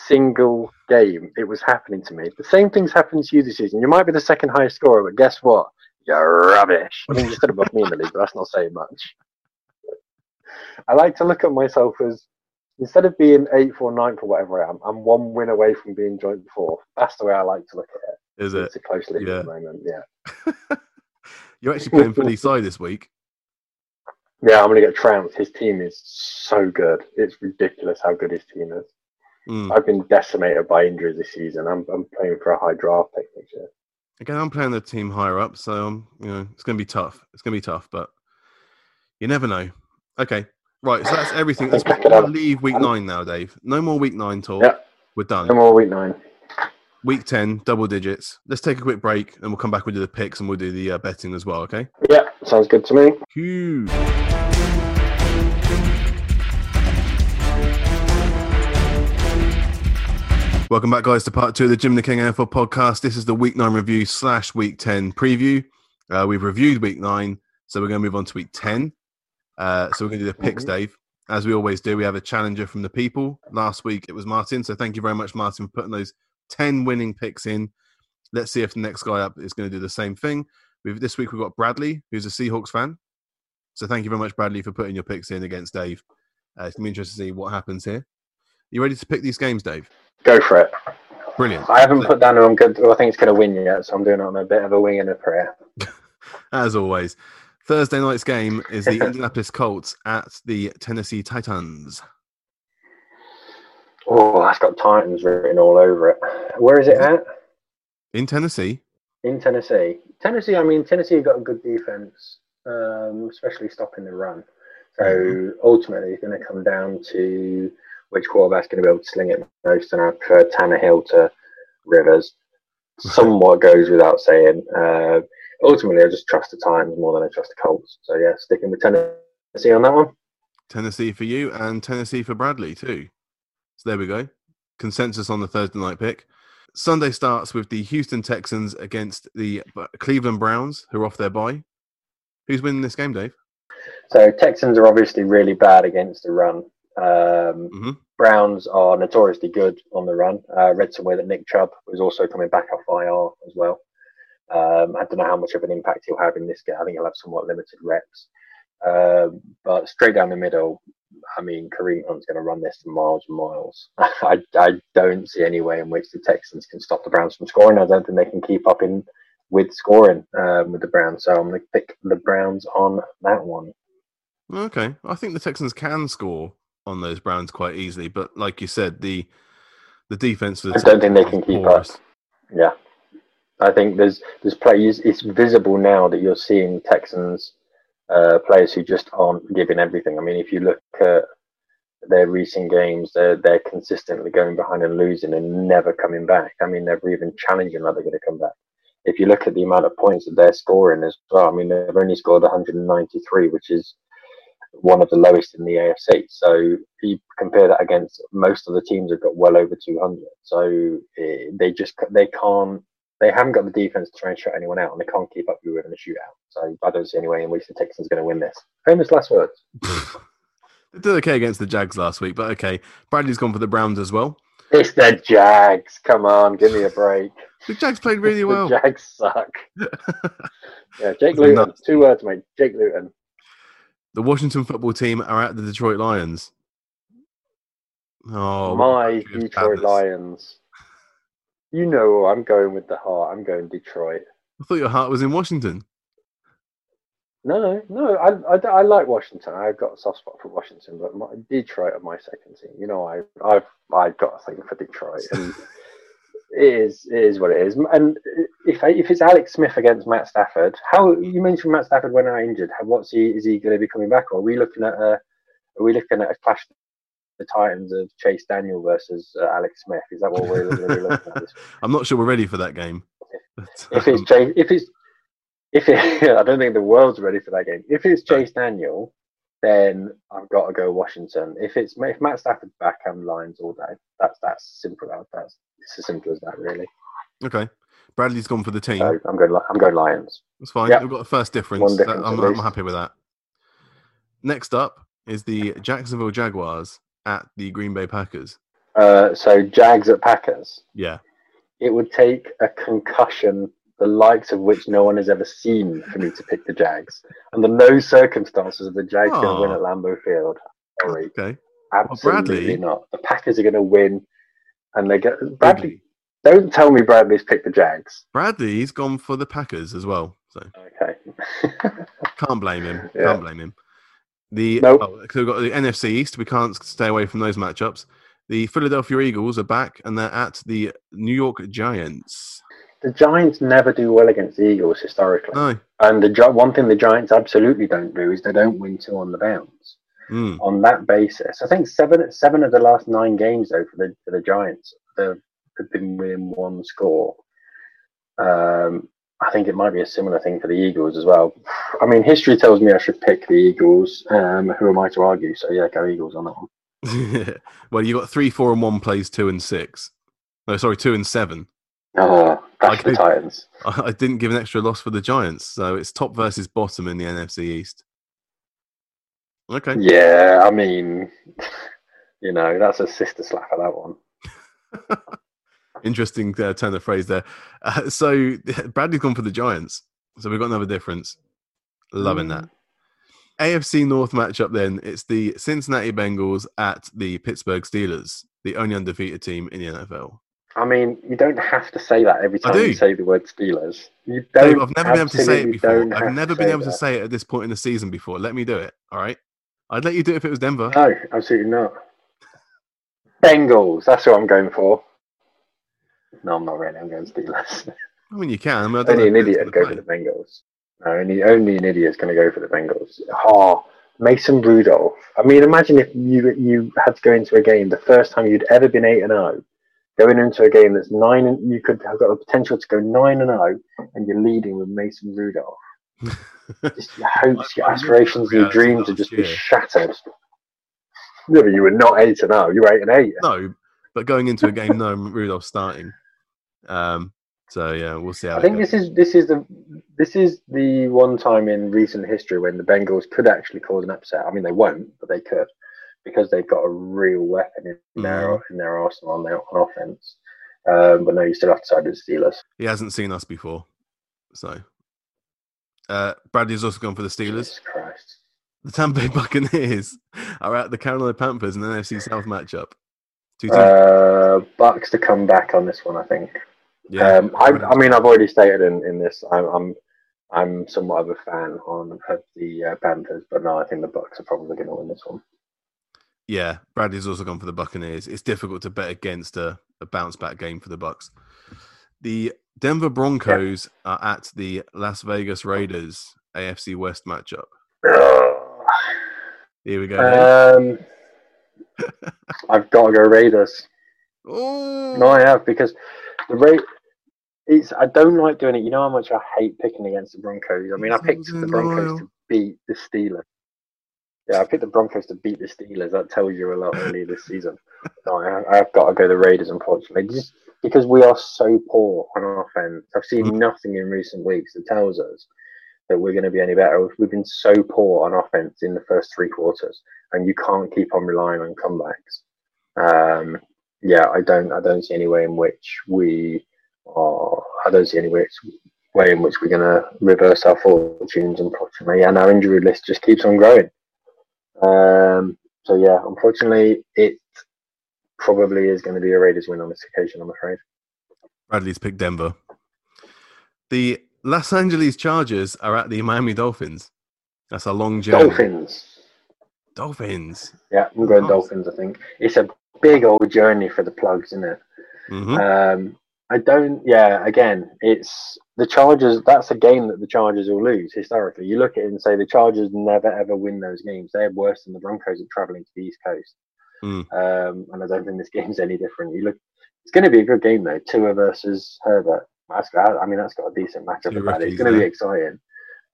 single game. It was happening to me. The same thing's happened to you this season. You might be the second highest scorer, but guess what? You're rubbish. I mean, you're still above me in the league, but that's not saying much. I like to look at myself as instead of being eighth or ninth or whatever I am, I'm one win away from being joint fourth. That's the way I like to look at it. Is it? It's a close league Yeah. at the moment. Yeah. You're actually playing for Lee this week. Yeah, I'm going to get trounced. His team is so good. It's ridiculous how good his team is. Mm. I've been decimated by injuries this season. I'm, I'm playing for a high draft pick next year. Again, I'm playing the team higher up, so um, you know it's going to be tough. It's going to be tough, but you never know. Okay, right. So that's everything. Let's Back it we'll up. leave week nine now, Dave. No more week nine talk. Yeah. We're done. No more week nine. Week ten, double digits. Let's take a quick break, and we'll come back. We'll do the picks, and we'll do the uh, betting as well. Okay. Yeah, sounds good to me. Huge. Welcome back, guys, to part two of the Jim the King NFL podcast. This is the week nine review slash week 10 preview. Uh, we've reviewed week nine, so we're going to move on to week 10. Uh, so we're going to do the picks, Mhm. Dave. As we always do, we have a challenger from the people. Last week it was Martin, so thank you very much, Martin, for putting those 10 winning picks in. Let's see if the next guy up is going to do the same thing. We've, this week we've got Bradley, who's a Seahawks fan. So thank you very much, Bradley, for putting your picks in against Dave. Uh, it's going to be interesting to see what happens here. You ready to pick these games, Dave? Go for it. Brilliant. I haven't put down who I'm good. I think it's going to win yet, so I'm doing it on a bit of a wing and a prayer. As always, Thursday night's game is the Indianapolis Colts at the Tennessee Titans. Oh, that's got Titans written all over it. Where is it at? In Tennessee, In Tennessee. Tennessee. I mean, Tennessee have got a good defense, um, especially stopping the run. So Mhm. ultimately, it's going to come down to which quarterback's going to be able to sling it most, and I prefer Tannehill to Rivers. Somewhat goes without saying. Uh, ultimately, I just trust the Titans more than I trust the Colts. So yeah, sticking with Tennessee on that one. Tennessee for you, and Tennessee for Bradley too. So there we go. Consensus on the Thursday night pick. Sunday starts with the Houston Texans against the Cleveland Browns, who are off their bye. Who's winning this game, Dave? So Texans are obviously really bad against the run. Um, Mhm. Browns are notoriously good on the run. Uh, read somewhere that Nick Chubb was also coming back off IR as well. Um, I don't know how much of an impact he'll have in this game. I think he'll have somewhat limited reps. Um, but straight down the middle, I mean, Kareem Hunt's going to run this for miles and miles. I, I don't see any way in which the Texans can stop the Browns from scoring. I don't think they can keep up in with scoring um, with the Browns. So I'm going to pick the Browns on that one. Okay, I think the Texans can score on those Browns quite easily, but like you said, the the defense the I don't think they can keep porous. Yeah, I think there's there's players. It's visible now that you're seeing Texans uh, players who just aren't giving everything. I mean, if you look at their recent games, they're they're consistently going behind and losing and never coming back. I mean, never even challenging that they're going to come back. If you look at the amount of points that they're scoring as well, I mean, they've only scored 193, which is one of the lowest in the AFC. So you compare that against most of the teams have got well over 200. So eh, they just they can't they haven't got the defense to try and shut anyone out, and they can't keep up with in a shootout. So I don't see any way in which the Texans are going to win this. Famous last words. they did okay against the Jags last week, but okay. Bradley's gone for the Browns as well. It's the Jags. Come on, give me a break. The Jags played really well. the Jags suck. yeah, Jake Luton. Two words, mate. Jake Luton. The Washington football team are at the Detroit Lions. Oh, my Detroit Lions. You know, I'm going with the heart. I'm going Detroit. I thought your heart was in Washington. No, no, I, I, I, like Washington. I've got a soft spot for Washington, but my, Detroit are my second team. You know, I, I've I've got a thing for Detroit, and it is it is what it is. And if if it's Alex Smith against Matt Stafford, how you mentioned Matt Stafford when I injured? What's he is he going to be coming back? Or are we looking at a are we looking at a clash the Titans of Chase Daniel versus uh, Alex Smith? Is that what we're really looking at? I'm not sure we're ready for that game. if it's Chase, if it's if it, I don't think the world's ready for that game. If it's Chase Daniel, then I've got to go Washington. If it's if Matt Stafford's back, I'm Lions all day. That's that's simple. That's it's as simple as that, really. Okay. Bradley's gone for the team. So I'm going. I'm going Lions. That's fine. Yep. We've got a first difference. difference I'm, I'm happy with that. Next up is the Jacksonville Jaguars at the Green Bay Packers. Uh, so Jags at Packers. Yeah. It would take a concussion the likes of which no one has ever seen for me to pick the Jags. Under no circumstances are the Jags going to win at ah. Lambeau Field. Sorry. Okay. Absolutely well, not. The Packers are going to win, and they get Bradley. Don't tell me Bradley's picked the Jags. Bradley's gone for the Packers as well. So okay. can't blame him. Yeah. Can't blame him. The nope. oh, we've got the NFC East. We can't stay away from those matchups. The Philadelphia Eagles are back, and they're at the New York Giants the Giants never do well against the Eagles historically. No. And the one thing the Giants absolutely don't do is they don't win two on the bounce. Mm. On that basis, I think seven seven of the last nine games though for the for the Giants have been within one score. Um, I think it might be a similar thing for the Eagles as well. I mean, history tells me I should pick the Eagles. Um, who am I to argue? So yeah, go Eagles on that one. well, you got three, four, and one plays two and six. No, sorry, two and seven. Oh, I the Titans. I didn't give an extra loss for the Giants, so it's top versus bottom in the NFC East. Okay. Yeah, I mean, you know, that's a sister slap at that one. Interesting uh, turn of phrase there. Uh, so Bradley's gone for the Giants, so we've got another difference. Loving mm. that. AFC North matchup then, it's the Cincinnati Bengals at the Pittsburgh Steelers, the only undefeated team in the NFL. I mean, you don't have to say that every time you say the word Steelers. You don't. Dave, I've never been able to say it before. I've never been able that. to say it at this point in the season before. Let me do it. All right. I'd let you do it if it was Denver. No, absolutely not. Bengals. That's what I'm going for. No, I'm not really. I'm going Steelers. I mean, you can. I mean, I only an idiot would go for the Bengals. No, only only an idiot is going to go for the Bengals. Oh, Mason Rudolph. I mean, imagine if you you had to go into a game the first time you'd ever been eight and zero oh, going into a game that's nine and you could have got the potential to go nine and zero, oh, and you're leading with Mason Rudolph. just your hopes, your aspirations, your dreams are just be shattered. Yeah, but you were not eight and zero. Oh, you were eight and eight. No, but going into a game, no Rudolph starting. Um, so yeah, we'll see. I think goes. this is this is the this is the one time in recent history when the Bengals could actually cause an upset. I mean, they won't, but they could because they've got a real weapon in mm. their in their arsenal on their on offense. Um, but no, you still have to side with the Steelers. He hasn't seen us before, so uh, Bradley's also gone for the Steelers. The Tampa Bay Buccaneers are at the Carolina Panthers in the NFC South matchup. Uh, Bucks to come back on this one, I think. Yeah, um, I, I, mean, I've already stated in, in this, I'm, I'm I'm somewhat of a fan on of the uh, Panthers, but no, I think the Bucks are probably going to win this one. Yeah, Bradley's also gone for the Buccaneers. It's difficult to bet against a, a bounce back game for the Bucks. The Denver Broncos are at the Las Vegas Raiders AFC West matchup. Here we go. Um, I've got to go Raiders. oh, No, I have because the rate. It's I don't like doing it. You know how much I hate picking against the Broncos. I mean, I picked the Broncos to beat the Steelers. Yeah, I picked the Broncos to beat the Steelers. That tells you a lot earlier this season. No, I, I've got to go the Raiders, unfortunately, just because we are so poor on offense. I've seen Mm. nothing in recent weeks that tells us that we're going to be any better. We've been so poor on offense in the first three quarters, and you can't keep on relying on comebacks. Um, yeah, I don't. I don't see any way in which we are. I don't see any way, way in which we're going to reverse our fortunes, unfortunately, and our injury list just keeps on growing. Um, so yeah, unfortunately, it probably is going to be a Raiders win on this occasion. I'm afraid. Bradley's picked Denver. The Los Angeles Chargers are at the Miami Dolphins. That's a long journey. Dolphins. Dolphins. Yeah, I'm going Nice. Dolphins. I think it's a big old journey for the plugs, isn't it? hmm Um, I don't. Yeah, again, it's the Chargers. That's a game that the Chargers will lose historically. You look at it and say the Chargers never ever win those games. They're worse than the Broncos at traveling to the East Coast. Mm. Um, and I don't think this game's any different. You look, it's going to be a good game though. Tua versus Herbert. That's. I mean, that's got a decent matchup about it. It's going to be exciting.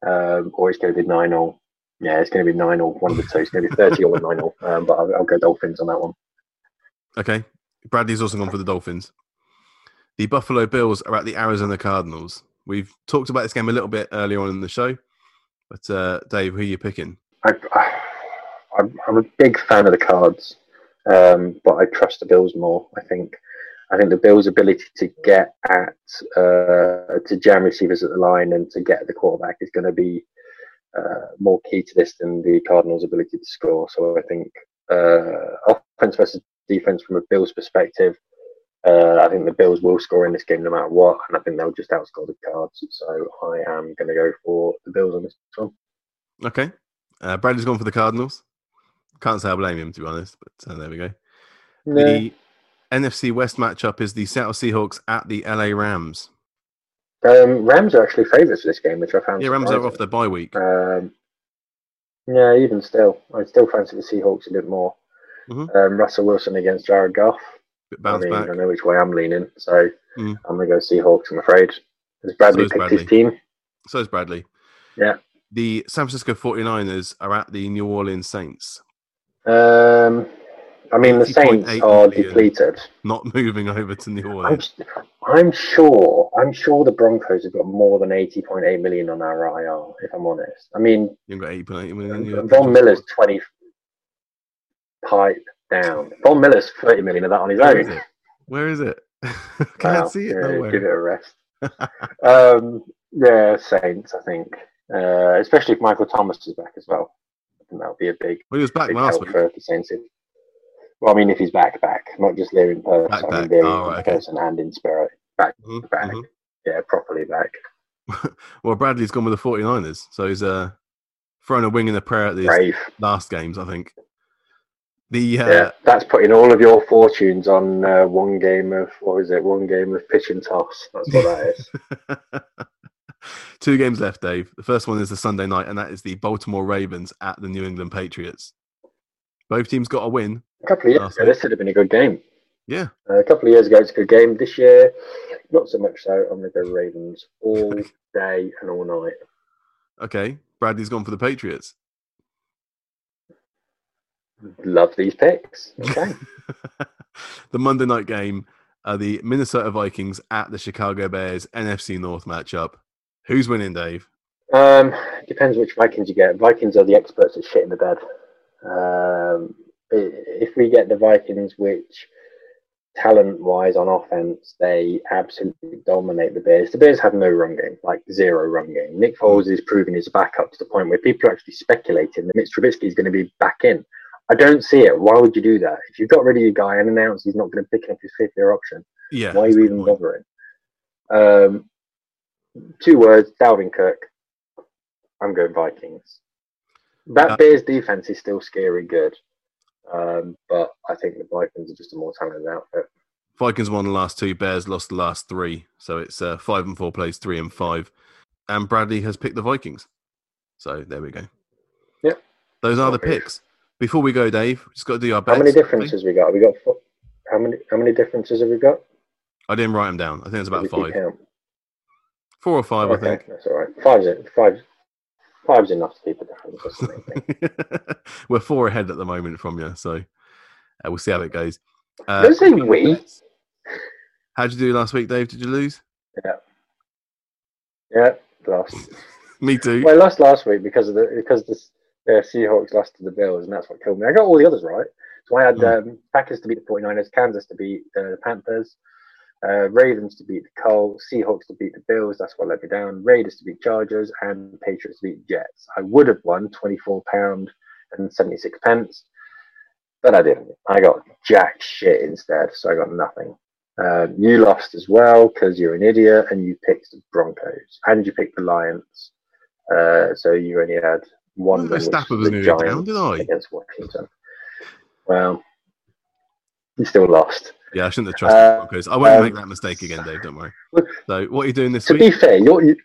Um, or it's going to be nine all. Yeah, it's going to be nine all. One of the two. It's going to be thirty or nine all. Um, but I'll, I'll go Dolphins on that one. Okay. Bradley's also gone for the Dolphins. The Buffalo Bills are at the Arizona Cardinals. We've talked about this game a little bit earlier on in the show, but uh, Dave, who are you picking? I, I'm, I'm a big fan of the cards, um, but I trust the Bills more. I think I think the Bills' ability to get at uh, to jam receivers at the line and to get the quarterback is going to be uh, more key to this than the Cardinals' ability to score. So I think uh, offense versus defense from a Bills perspective. Uh, I think the Bills will score in this game no matter what, and I think they'll just outscore the Cards. So I am going to go for the Bills on this one. Okay. Uh, Bradley's gone for the Cardinals. Can't say I blame him, to be honest, but uh, there we go. No. The NFC West matchup is the Seattle Seahawks at the LA Rams. Um, Rams are actually favourites for this game, which I found. Yeah, Rams are off their bye week. Um, yeah, even still, I still fancy the Seahawks a bit more. Mhm. Um, Russell Wilson against Jared Goff. Bit I mean, back. I know which way I'm leaning, so Mm. I'm gonna go Seahawks. I'm afraid. Has Bradley So is picked his Bradley. team? So is Bradley. Yeah. The San Francisco 49ers are at the New Orleans Saints. Um, I mean, the Saints are million. depleted. Not moving over to New I'm, Orleans. I'm sure. I'm sure the Broncos have got more than 80.8 million on our IR. If I'm honest, I mean, You've got 8.8 million. you got Von Miller's 20 pipe down. Von Miller's 30 million of that on his Where is own. it? Where is it? Can't Wow, see it yeah, nowhere. Give it a rest. um, yeah, Saints, I think. Uh, especially if Michael Thomas is back as well. I think that'll be a big, Well, he was back big last week. for the Saints. Well, I mean, if he's back, back, not just there in person, Back, I mean, there Oh, in okay. person and in spirit. Back, Mhm, back. mhm. Yeah, properly back. Well, Bradley's gone with the 49ers. So he's uh, thrown a wing and a prayer at these Brave. last games, I think. The uh, yeah, that's putting all of your fortunes on uh, one game of what is it? One game of pitch and toss. That's what that is. Two games left, Dave. The first one is the Sunday night, and that is the Baltimore Ravens at the New England Patriots. Both teams got a win. A couple of years ago, week. this would have been a good game. Yeah. Uh, a couple of years ago, it's a good game. This year, not so much so. I'm going to go Ravens all day and all night. Okay. Bradley's gone for the Patriots. Love these picks. Okay. the Monday night game are the Minnesota Vikings at the Chicago Bears NFC North matchup. Who's winning, Dave? um, depends which Vikings you get. Vikings are the experts at shit in the bed. Um, if we get the Vikings, which talent-wise on offense, they absolutely dominate the Bears. The Bears have no run game, like zero run game. Nick Foles is proving his backup to the point where people are actually speculating that Mitch Trubisky is going to be back in. I don't see it. Why would you do that? If you've got rid of your guy and announced he's not going to pick up his fifth-year option, Yeah. why are you even bothering? Um, two words: Dalvin Cook. I'm going Vikings. That Yeah. Bears defense is still scary good, um, but I think the Vikings are just a more talented outfit. Vikings won the last two. Bears lost the last three. So it's uh, five and four plays three and five. And Bradley has picked the Vikings. So there we go. Yep. Those are the picks. Before we go, Dave, just got to do our How many differences we got? Have we got four, how many? How many differences have we got? I didn't write them down. I think it's about five. Four or five, okay, I think. that's all right. Five's. Five's five's enough to keep a difference. That's the main thing. We're four ahead at the moment from you, so uh, we'll see how it goes. Uh, Don't say we. How'd you do last week, Dave? Did you lose? Yeah, Yeah, lost. Me too. Well, I lost last week because of the because the, the Seahawks lost to the Bills, and that's what killed me. I got all the others right. So I had Hmm. um, Packers to beat the 49ers, Kansas to beat the Panthers, uh, Ravens to beat the Colts, Seahawks to beat the Bills. That's what let me down. Raiders to beat Chargers, and Patriots to beat Jets. I would have won 24 pound and 76 pence, but I didn't. I got jack shit instead, so I got nothing. Um, you lost as well because you're an idiot and you picked the Broncos and you picked the Lions. Uh, so you only had one Verstappen was nearly down, did I? against Washington. Well, you still lost. Yeah, I shouldn't have trusted Uh, Broncos. I won't um, make that mistake again, Dave. Don't worry. So, what are you doing this To week? To be fair, your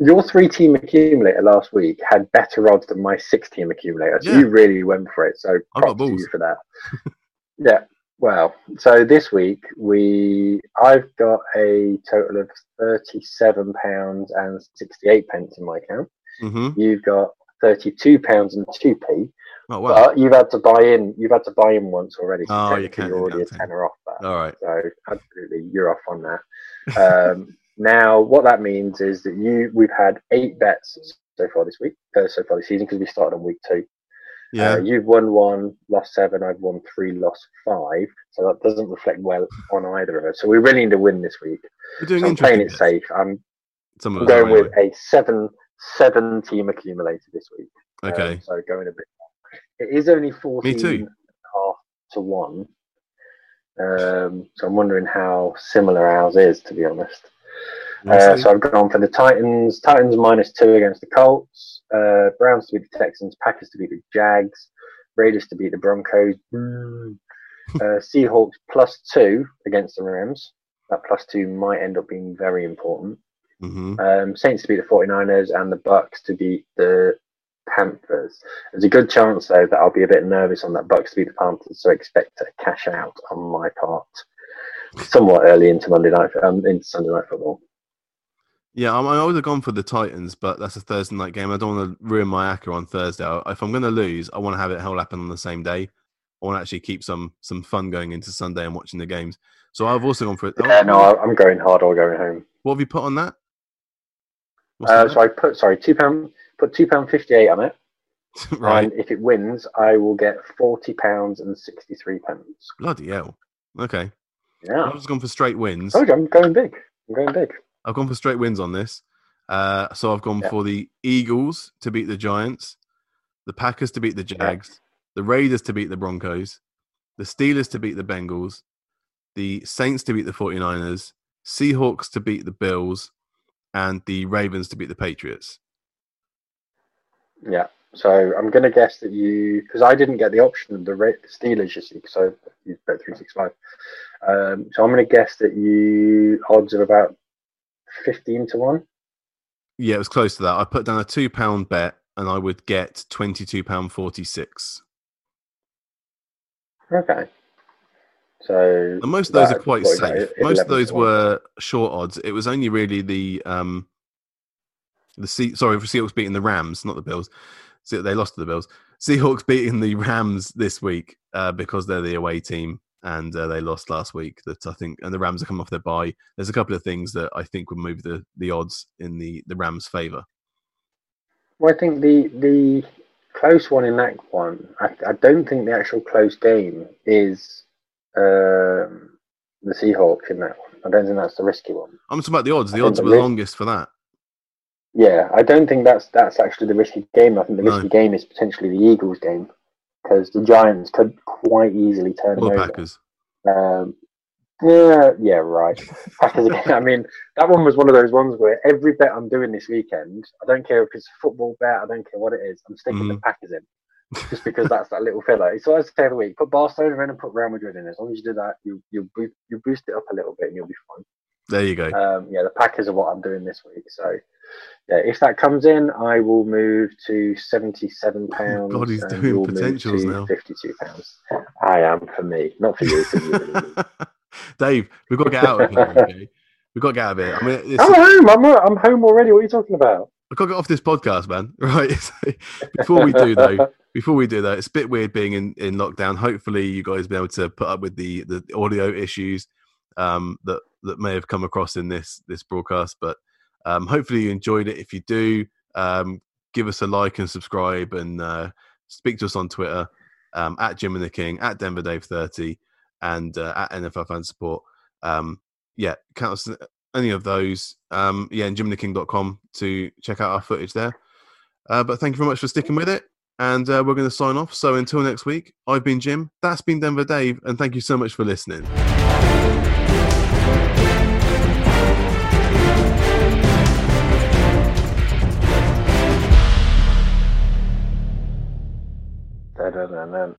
your three team accumulator last week had better odds than my six team accumulator. So Yeah. you really went for it. So props to you for that. yeah. Well, so this week we I've got a total of thirty seven pounds and sixty eight pence in my account. hmm You've got thirty two pounds and two p. Oh well. But you've had to buy in. You've had to buy in once already. So Oh, you can You're already a tenner off that. All right. So absolutely, you're off on that. Um, now, what that means is that you we've had eight bets so far this week, uh, so far this season, because we started on week two. Yeah. Uh, you've won one, lost seven. I've won three, lost five. So that doesn't reflect well on either of us. So we really need to win this week. We're doing So I'm playing it safe. I'm Some of us going with a seven seven team accumulator this week. Um, Okay. so going a bit. It is only 14 too. and a half to one. Um, so I'm wondering how similar ours is, to be honest. Uh, so I've gone for the Titans. Titans minus two against the Colts. Uh, Browns to beat the Texans. Packers to beat the Jags. Raiders to beat the Broncos. Boo. uh, Seahawks plus two against the Rams. That plus two might end up being very important. Mhm. Um, Saints to beat the 49ers and the Bucks to beat the Panthers. There's a good chance though that I'll be a bit nervous on that Bucks to beat the Panthers, so expect a cash out on my part somewhat early into Monday night, um, into Sunday night football. Yeah, I'm, I would have gone for the Titans, but that's a Thursday night game. I don't want to ruin my acca on Thursday. If I'm going to lose, I want to have it all happen on the same day. I want to actually keep some some fun going into Sunday and watching the games. So I've also gone for it. Yeah, no, I'm going hard or going home. What have you put on that? Uh, so I put sorry two pound put two pound fifty eight on it, right. and if it wins, I will get forty pounds and sixty three pence. Bloody hell. Okay. Yeah, I've just gone for straight wins. Oh, I'm going big. I'm going big. I've gone for straight wins on this. Uh, so I've gone Yeah. for the Eagles to beat the Giants, the Packers to beat the Jags, the Raiders to beat the Broncos, the Steelers to beat the Bengals, the Saints to beat the 49ers, Seahawks to beat the Bills, and the Ravens to beat the Patriots. Yeah. So I'm going to guess that you, because I didn't get the option of the, Steelers, you see, so you bet three six five. Um, so I'm going to guess that you odds of about fifteen to one. Yeah, it was close to that. I put down a two pound bet and I would get twenty two pound forty six. Okay. So And most of those are quite what is that, safe. Most of those were short odds. It was only really the um the sea sorry for Seahawks beating the Rams, not the Bills. They lost to the Bills. Seahawks beating the Rams this week uh, because they're the away team and uh, they lost last week. That I think, and the Rams are coming off their bye. There's a couple of things that I think would move the the odds in the the Rams' favor. Well, I think the the close one in that one. I, I don't think the actual close game is um, the Seahawks in that one. I don't think that's the risky one. I'm talking about the odds. The think odds the were risk- longest for that. Yeah, I don't think that's that's actually the risky game. I think the No. risky game is potentially the Eagles game because the Giants could quite easily turn Or them the over. Packers. Um, yeah, yeah, right. Packers again. I mean, that one was one of those ones where every bet I'm doing this weekend, I don't care if it's a football bet, I don't care what it is, I'm sticking the Mhm. Packers in. Just because that's that little filler. So I say every week, put Barcelona in and put Real Madrid in. As long as you do that, you you you boost it up a little bit and you'll be fine. There you go. Um, yeah, the Packers are what I'm doing this week. So yeah, if that comes in, I will move to seventy-seven pounds. God, he's doing potentials now. Fifty-two pounds. I am for me, not for you. For you. Dave, we've got to get out of here. Okay? We've got to get out of here. I mean, I'm home. I'm, I'm home already. What are you talking about? I've got to get off this podcast, man. Right. before we do though, before we do that, it's a bit weird being in, in lockdown. Hopefully, you guys will be able to put up with the the audio issues um, that that may have come across in this this broadcast. But um, hopefully, you enjoyed it. If you do, um, give us a like and subscribe, and uh, speak to us on Twitter um, at Jim and the King, at Denver Dave thirty, and uh, at NFL Fan Support. Um, yeah, count us any of those. Um, yeah, and jimandtheking.com to check out our footage there. Uh, but thank you very much for sticking with it. And uh, we're going to sign off. So until next week, I've been Jim. That's been Denver Dave. And thank you so much for listening. Da, da, da,